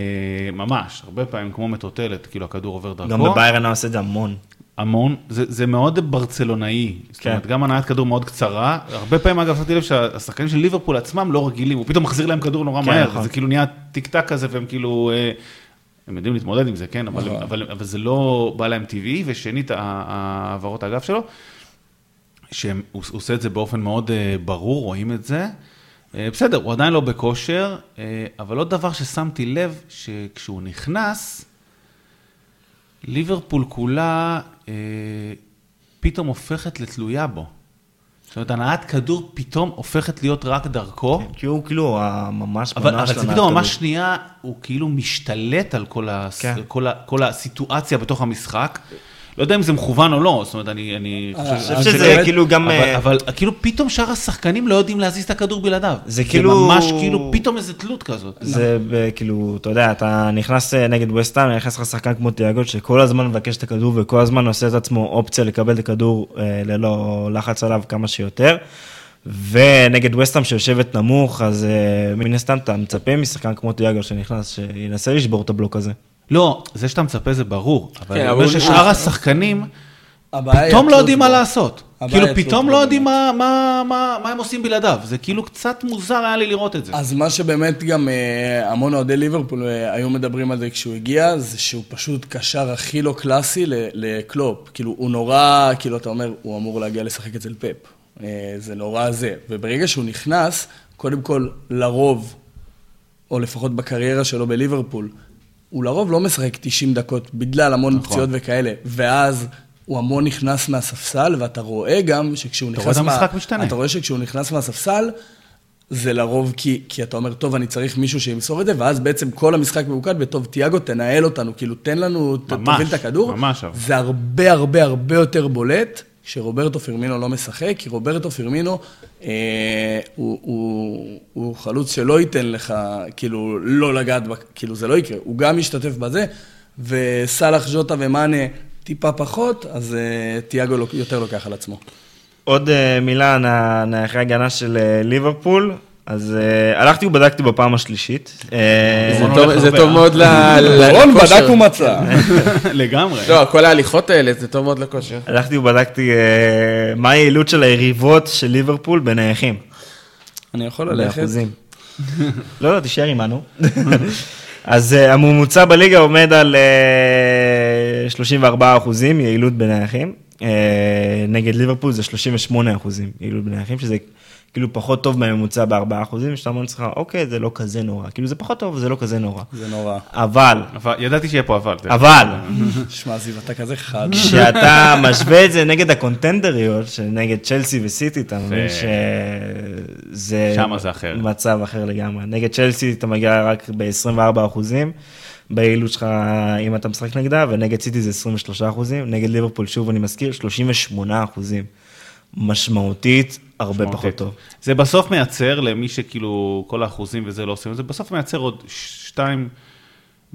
ממש, הרבה פעמים כמו מטוטלת, כאילו הכדור עובר דרכו. גם בביירן הוא עושה את זה המון. המון, זה, זה מאוד ברצלונאי, זאת כן. אומרת, גם הנעת כדור מאוד קצרה, הרבה פעמים אגב שמתי לב שהשחקנים של ליברפול עצמם לא רגילים, הוא פתאום מחזיר להם כדור נורא כן, מהר, נכון. זה כאילו נהיה טיק טק כזה והם כאילו, אה, הם יודעים להתמודד עם זה, כן, אבל, נכון. אבל, אבל זה לא בא להם טבעי, ושנית, העברות האגף שלו, שהוא הוא עושה את זה באופן מאוד אה, ברור, רואים את זה. אה, בסדר, הוא עדיין לא בכושר, אבל עוד דבר ששמתי לב, שכשהוא נכנס, ליברפול כולה אה, פתאום הופכת לתלויה בו. זאת אומרת, הנעת כדור פתאום הופכת להיות רק דרכו, כי הוא כאילו ממש אבל, בונה אבל זה הנעת פתאום כדור. ממש שנייה, הוא כאילו משתלט על כל, הס... כן. כל, ה... כל הסיטואציה בתוך המשחק. לא יודע אם זה מכוון או לא, זאת אומרת, אני, אני אה, חושב שזה באמת- כאילו גם... אבל, אה, אבל כאילו פתאום שאר השחקנים לא יודעים להזיז את הכדור בלעדיו. זה כאילו- ממש כאילו פתאום איזה תלות כזאת. זה ב- כאילו, אתה יודע, אתה נכנס אה, נגד ווסטהאם, נכנס לך שחקן כמו תיאגו, שכל הזמן מבקש את הכדור וכל הזמן עושה את עצמו אופציה לקבל את הכדור אה, ללא לחץ עליו כמה שיותר. ונגד ווסטהאם שיושבת נמוך, אז אה, מן הסתם אתה מצפה משחקן כמו תיאגו שנכנס, שינסה לשבור את הבלוק הזה. לא, זה שאתה מצפה זה ברור, אבל כן, אני אומר הוא- ששאר השחקנים פתאום לא יודעים. מה לעשות. כאילו פתאום לא יודעים. מה- מה- מה מה הם עושים בלעדיו. זה כאילו קצת מוזר היה לי לראות את זה. אז מה שבאמת גם אה, המון אוהדי ליברפול אה, היו מדברים על זה כשהוא הגיע, זה שהוא פשוט קשר הכי לא קלאסי לקלופ. כאילו, הוא נורא, כאילו, אתה אומר, הוא אמור להגיע לשחק אצל פפ. אה, זה נורא זה. וברגע שהוא נכנס, קודם כל, לרוב, או לפחות בקריירה שלו בליברפול, הוא לרוב לא משחק 90 דקות בגלל המון נכון. פציעות וכאלה, ואז הוא המון נכנס מהספסל, ואתה רואה גם שכשהוא אתה נכנס... רואה את המשחק משתנה. אתה רואה שכשהוא נכנס מהספסל, זה לרוב כי, כי אתה אומר, טוב, אני צריך מישהו שימסור את זה, ואז בעצם כל המשחק ממוקד בטוב, תיאגו, תנהל אותנו, כאילו, תן לנו, ממש, תוביל את הכדור. ממש, אבל. זה הרבה הרבה הרבה יותר בולט כשרוברטו פרמינו לא משחק, כי רוברטו פרמינו אה, הוא, הוא, הוא חלוץ שלא ייתן לך, כאילו, לא לגעת, כאילו, זה לא יקרה. הוא גם ישתתף בזה, וסאלח, ז'וטה ומאנה טיפה פחות, אז אה, תיאגו יותר לוקח על עצמו. עוד אה, מילה נערכי הגנה של אה, ליברפול, אז אה, הלכתי ובדקתי בפעם השלישית. אה, זה טוב-? מאוד ל... ל- רון לכושר. בדק ומצא. לגמרי. לא, כל ההליכות האלה, זה טוב מאוד לכושר. הלכתי ובדקתי אה, מה היעילות של היריבות של ליברפול בנייחים. אני יכול ללכת? באחוזים. לא, לא, תישאר עמנו. אז הממוצע בליגה עומד על אה, 34 אחוזים יעילות בנייחים. נגד ליברפול זה 38 אחוזים יעילות בנייחים, שזה כאילו פחות טוב מהממוצע ב-4 אחוזים, שאתה אומר לעצמך, אוקיי, זה לא כזה נורא. כאילו זה פחות טוב, זה לא כזה נורא. זה נורא. אבל, אבל ידעתי שיהיה פה אבל. אבל, שמע, זיו, אתה כזה חד. כשאתה משווה את זה נגד הקונטנדריות, שנגד צ'לסי וסיטי, אתה מבין זה- שזה... שמה זה אחר. מצב אחר לגמרי. נגד צ'לסי אתה מגיע רק ב-24 אחוזים, ביעילות שלך אם אתה משחק נגדה, ונגד סיטי זה 23 אחוזים, נגד ליברפול, שוב אני מזכיר, 38 אחוזים. משמעותית, הרבה. פחות טוב. זה בסוף מייצר למי שכאילו כל האחוזים וזה לא עושים, זה בסוף מייצר עוד שתיים,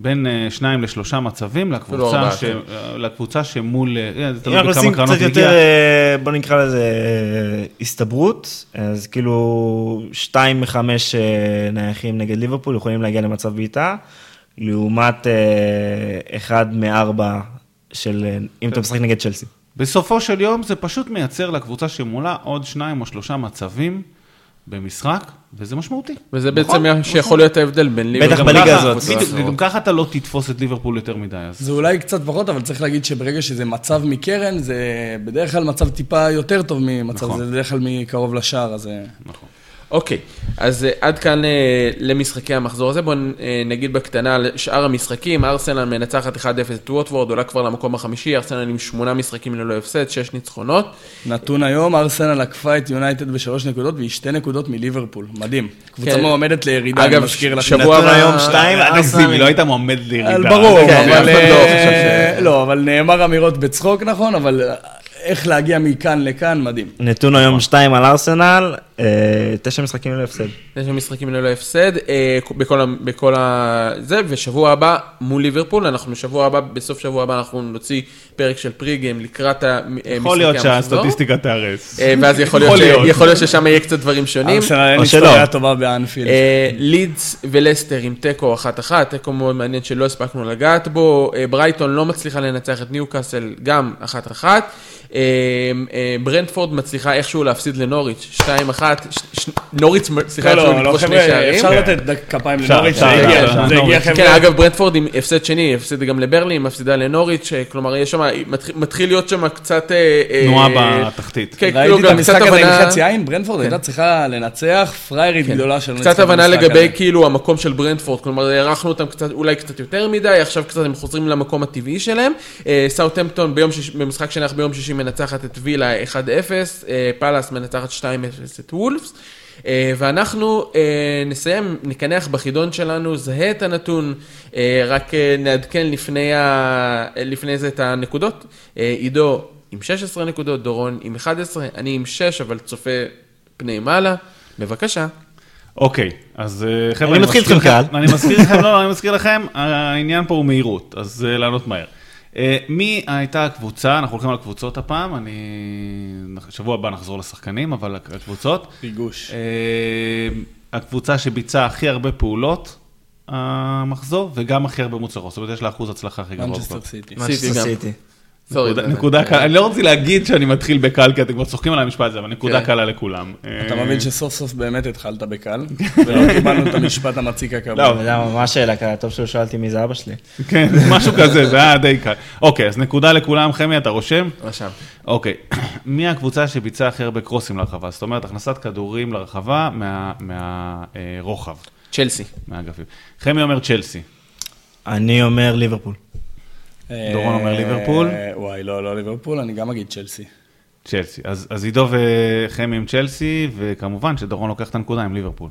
בין אה, שניים לשלושה מצבים לקבוצה, ש... כן. אה, לקבוצה שמול, זה אם תלוי אנחנו בכמה עושים קרנות קצת הגיע. יותר, אה, בוא נקרא לזה הסתברות, אז כאילו שתיים מחמש נייחים נגד ליברפול יכולים להגיע למצב בעיטה, לעומת אחד מארבע של, אם אתה משחק נגד צ'לסי. בסופו של יום זה פשוט מייצר לקבוצה שמולה עוד שניים או שלושה מצבים במשחק, וזה משמעותי. וזה נכון, בעצם מה שיכול להיות ההבדל בין ליברפול. בטח בליגה הזאת. בדיוק, גם ככה אתה לא תתפוס את ליברפול יותר מדי, אז... זה אולי קצת פחות, אבל צריך להגיד שברגע שזה מצב מקרן, זה בדרך כלל מצב טיפה יותר טוב ממצב, נכון. זה בדרך כלל מקרוב לשער, אז... אה, נכון. אוקיי, אז אה, עד כאן אה, למשחקי המחזור הזה. בואו אה, נגיד בקטנה על שאר המשחקים. ארסנל מנצחת 1-0 את ווטוורד, עולה כבר למקום החמישי. ארסנל עם שמונה משחקים ללא הפסד, שש ניצחונות. נתון היום, ארסנל עקפה את יונייטד בשלוש נקודות, והיא שתי נקודות מליברפול. מדהים. קבוצה כן. מועמדת לירידה, אגב, אני מזכיר לך. שבוע נתון היום שתיים, ארסנל- היא לא הייתה מועמדת לירידה. ברור, כן, אבל... לא לא, אבל נאמר אמירות בצחוק, נכון, אבל איך להגיע מכאן לכאן, מדהים. נתון היום שתיים על ארסנל, תשע משחקים ללא הפסד. תשע משחקים ללא הפסד, אה, בכל, ה- בכל ה... זה, ושבוע הבא מול ליברפול, אנחנו שבוע הבא, בסוף שבוע הבא אנחנו נוציא פרק של פריגיים לקראת המשחקי יכול להיות המחזור. שהסטטיסטיקה תיהרס. אה, ואז יכול להיות, ששם יהיה קצת דברים שונים. אין או שלא. היסטוריה טובה באנפילד. אה, לידס ולסטר עם תיקו אחת אחת, תיקו מאוד מעניין שלא הספקנו לגעת בו, אה, ברייטון לא מצליחה לנצח את ניוקאסל גם אחת אחת, אה, אה, ברנדפורד מצליחה איכשהו להפסיד לנוריץ', שתיים אחת, נוריץ' מצליחה לא, לא, לא, חבר'ה. אפשר כן. לתת דק- כפיים לנוריץ', זה הגיע, זה הגיע, נוריץ'. כן, חבר'ה. אגב, ברנדפורד עם הפסד שני, הפסיד גם לברלי, מפסידה לנוריץ', אה, כלומר, יש שם, מתחיל- להיות שם קצת... אה, אה, תנועה בתחתית. כן, כאילו ראיתי את גם המשחק הזה עם. חצי עין, ברנפורד הייתה צריכה לנצח, פריירית גדולה שלא קצת הבנה לגבי. כאילו המקום של ברנדפורד, כלומר הארכנו אותם קצת, אולי קצת יותר מדי, עכשיו קצת הם חוזרים למקום הטבעי שלהם. סאוטהמפטון במשחק שנערך ביום שישי מנצחת את וילה 1-0, אה, פאלאס מנצחת 2-0 את וולפס. אה, ואנחנו אה, נסיים, נקנח בחידון שלנו, זהה את הנתון, אה, רק אה, נעדכן לפני, ה... לפני זה את הנקודות. עידו עם 16 נקודות, דורון עם 11, אני עם 6, אבל צופה פני מעלה. בבקשה. אוקיי, אז אה, חבר'ה, אני מזכיר לכם-. אני מזכיר לכם, לא, אני מזכיר לכם, העניין פה הוא מהירות, אז אה, לענות מהר. אה, מי הייתה הקבוצה, אנחנו הולכים על קבוצות הפעם, אני... שבוע הבא נחזור לשחקנים, אבל הקבוצות. ריגוש. אה, הקבוצה שביצעה הכי הרבה פעולות, המחזור, וגם הכי הרבה מוצלחות, זאת אומרת, יש לה אחוז הצלחה הכי גבוה. מנצ'סטר. סיטי. גם. סיטי. סורי. נקודה- זה- קלה, אני לא רוצה להגיד שאני מתחיל בקל, כי אתם כבר צוחקים על המשפט הזה, אבל נקודה כן. קלה לכולם. אתה אה, מבין שסוף סוף באמת התחלת בקל, ולא קיבלנו את המשפט המציק הקבוע. לא, יודע מה מה השאלה? כי טוב שלא שאלתי מי זה אבא שלי. כן, משהו כזה, זה היה די קל. אוקיי, אז נקודה לכולם, חמי, אתה רושם? רשם. אוקיי, מי הקבוצה שביצעה הכי הרבה קרוסים לרחבה? זאת אומרת, הכנסת כדורים לרחבה מהרוחב, צ'לסי. מהאגפים. חמי אומר צ'לסי. אני אומר ליברפול. דורון אומר ליברפול. אה, וואי, לא, לא ליברפול, אני גם אגיד צ'לסי. צ'לסי. אז, אז עידו וחמי עם צ'לסי, וכמובן שדורון לוקח את הנקודה עם ליברפול.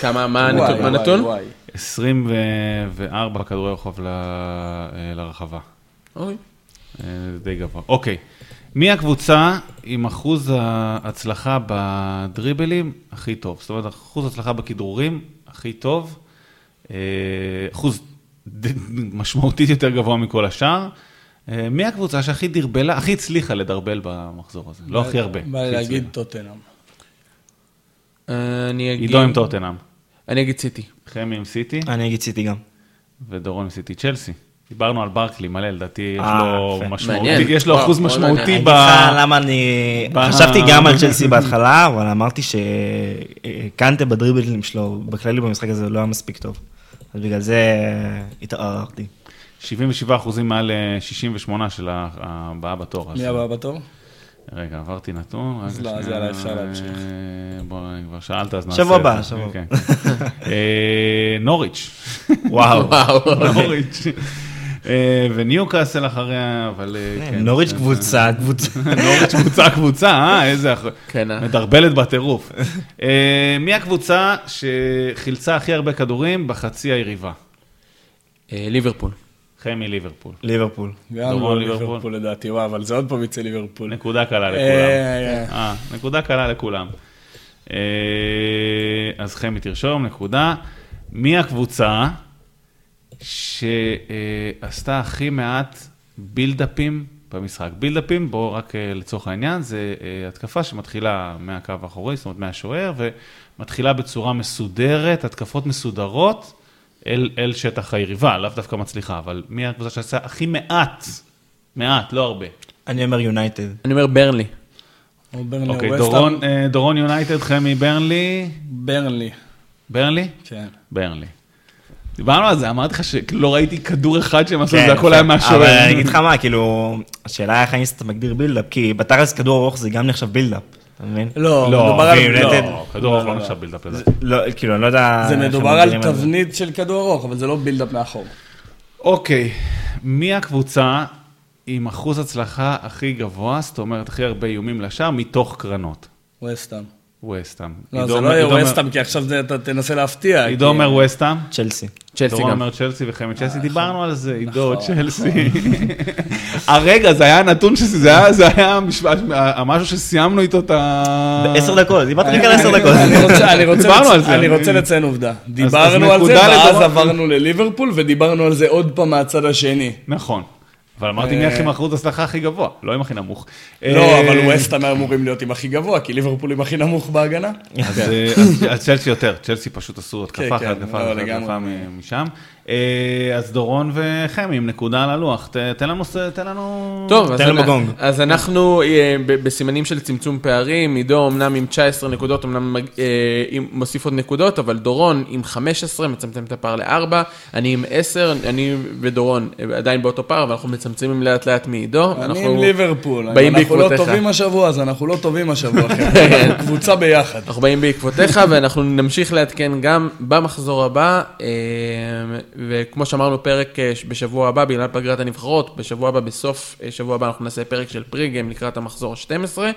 כמה, מה הנתון- מה וואי, הנתון? וואי. 24 כדורי ל- אה, לרחבה. אוי. אה, די גבוה. אוקיי. מי הקבוצה עם אחוז ההצלחה בדריבלים הכי טוב? זאת אומרת, אחוז הצלחה בכדרורים הכי טוב, אחוז משמעותית יותר גבוה מכל השאר. אה, מי הקבוצה שהכי דרבלה, הכי הצליחה לדרבל במחזור הזה? לא הכי הרבה. בא לי הכי להגיד. טוטנאם. אה, אני אגיד... עידו עם טוטנאם, אני אגיד סיטי. חמי עם סיטי אני אגיד סיטי גם. ודורון עם סיטי צ'לסי. דיברנו על ברקלי מלא, לדעתי יש אה, לו. משמעותי. יש לו אחוז משמעותי ב... למה אני... חשבתי גם על צ'לסי בהתחלה, אבל אמרתי שקנטה בדריבלים שלו, בכללי במשחק הזה, לא היה מספיק טוב. אז בגלל זה התערערתי. 77 אחוזים מעל אה, 68 של ה- הבאה בתור. מי הבא בתור? רגע, עברתי נתון. אז לא, אז יאללה, אפשר אה, להמשיך. בוא, כבר שאלת, אז נעשה שבוע את זה. הבא, שבוע כן. אה, נוריץ'. וואו. נוריץ'. אה, וניוקאסל אחריה, אבל... אה, כן. נוריץ' קבוצה, קבוצה. נוריץ' קבוצה קבוצה, אה? איזה... אח- כן, אה? מדרבלת בטירוף. אה, מי הקבוצה שחילצה הכי הרבה כדורים בחצי היריבה? אה, ליברפול. חמי ליברפול. ליברפול. גם דורון לא ליברפול. לדעתי, וואו, אבל זה עוד פעם יצא ליברפול. נקודה קלה לכולם. אה, אה, נקודה קלה לכולם. אה, אז חמי תרשום, נקודה. מי הקבוצה שעשתה הכי מעט בילדאפים במשחק? בילדאפים, בואו רק אה, לצורך העניין, זה אה, התקפה שמתחילה מהקו האחורי, זאת אומרת מהשוער, ומתחילה בצורה מסודרת, התקפות מסודרות אל, אל שטח היריבה, לאו דווקא מצליחה, אבל מי הקבוצה שעשה הכי מעט? מעט, לא הרבה. אני אומר יונייטד. אני אומר ברנלי. או ברנלי או אוקיי. דורון, אה, דורון יונייטד, חמי ברנלי, ברנלי, ברנלי? כן. ברנלי. דיברנו על זה, אמרתי לך שלא ראיתי כדור אחד שהם עשו, כן, זה הכל. היה מהשוער. אבל אני אגיד לך מה, כאילו, השאלה איך אתה מגדיר build-up, כי בתכלס כדור ארוך זה גם נחשב build-up, אתה מבין? לא, לא, מדובר על... ויונייטד- לא, כדור ארוך לא, לא לא. נחשב build-up לדעתי. לא, כאילו, אני לא יודע... זה מדובר על. תבנית של כדור ארוך, אבל זה לא בילדאפ מאחור. אוקיי, מי הקבוצה עם אחוז הצלחה הכי גבוה, זאת אומרת הכי הרבה איומים לשער, מתוך קרנות? וסטאם. וסטאם. לא, זה לא יהיה וסטאם, כי עכשיו זה- אתה תנסה להפתיע. עידו אומר וסטאם. צ'לסי. צ'לסי דורון גם. אומר צ'לסי וחמי צ'לסי, נכון. דיברנו על זה, עידו, צ'לסי. הרגע, זה היה נתון שזה זה היה- זה היה משפט- משהו שסיימנו איתו את ה... בעשר דקות, דיברתי רק על עשר דקות. אני רוצה- אני רוצה דיברנו לצ- על זה, אני אני- רוצה לציין עובדה. דיברנו על זה, ואז. עברנו לליברפול, ודיברנו על זה עוד פעם מהצד השני. נכון. אבל אמרתי מי הכי עם אחוז הצלחה הכי גבוה, לא עם הכי נמוך. לא, אה, אבל ווסטהאם אמורים להיות עם הכי גבוה, כי ליברפול עם הכי נמוך בהגנה. אז אה, אז- אז צ'לסי יותר, צ'לסי פשוט עשו התקפה כן, אחרי כן, התקפה לא, משם. אה, אז דורון וחמי עם נקודה על הלוח, ת- תן לנו, תן לנו... טוב, אז, תן לנו אנ- בגונג. אז אנחנו אה, בסימנים של צמצום פערים, עידו אמנם עם 19 נקודות, אמנם אה, מוסיף עוד נקודות, אבל דורון עם 15, מצמצם את הפער ל-4, אני עם 10, אני ודורון עדיין באותו פער, אבל אנחנו מצמצמים לאט לאט מעידו. אני אנחנו עם ליברפול. באים אנחנו לא. טובים השבוע, אז אנחנו לא טובים השבוע. אנחנו קבוצה ביחד. אנחנו באים בעקבותיך, ואנחנו נמשיך לעדכן גם במחזור הבא, וכמו שאמרנו, פרק אה, בשבוע הבא, בגלל פגרת הנבחרות, בשבוע הבא, בסוף אה, שבוע הבא, אנחנו נעשה פרק של פריגם לקראת המחזור ה-12. אה,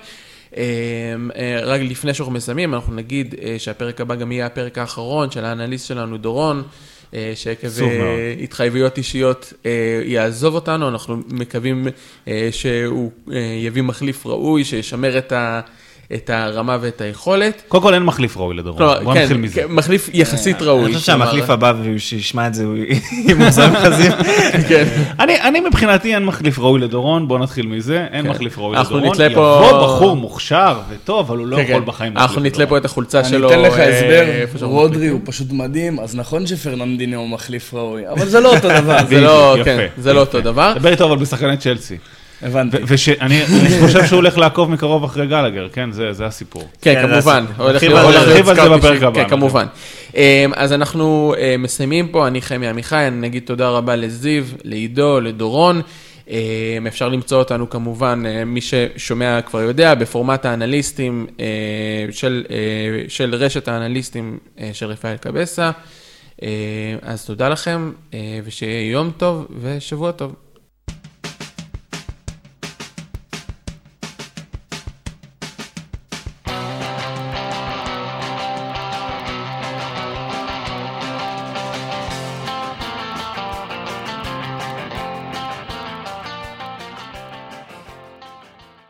אה, רק לפני שאנחנו מסיימים, אנחנו נגיד שהפרק הבא גם יהיה הפרק האחרון של האנליסט שלנו, דורון. שעקב התחייבויות אישיות יעזוב אותנו, אנחנו מקווים שהוא יביא מחליף ראוי, שישמר את, ה, את הרמה ואת היכולת. קודם כל אין מחליף ראוי לדורון, בוא כן, נתחיל מזה. כן, מחליף יחסית ראוי. אני חושב שהמחליף הבא, שישמע את זה, הוא ימוזר חזיר. כן. אני, אני מבחינתי אין מחליף ראוי לדורון, בוא נתחיל מזה, אין כן. מחליף ראוי לדורון. יבוא בחור מוכשר וטוב, אבל הוא לא כן, יכול כן. בחיים אנחנו נתלה פה את החולצה אני שלו. אתן לך אה, הסבר, רודרי. הוא פשוט מדהים, אז נכון שפרננדיניו הוא מחליף ראוי, אבל זה לא אותו דבר. זה לא, כן, זה לא אותו דבר. דבר איתו אבל בשחקני צ'לסי. הבנתי. ואני חושב שהוא הולך לעקוב מקרוב אחרי גלגר, כן, זה זה הסיפור. כן, כן, כמובן. נרחיב על זה- בפרק הבא, כן, כמובן. אז אנחנו אה, מסיימים פה, אני חמי עמיחי, אני נגיד תודה רבה לזיו, לעידו, לדורון. אה, אפשר למצוא אותנו כמובן, אה, מי ששומע כבר יודע, בפורמט האנליסטים אה, של, של רשת האנליסטים של רפאל קבסה. אה, אז תודה לכם, ושיהיה יום טוב ושבוע טוב.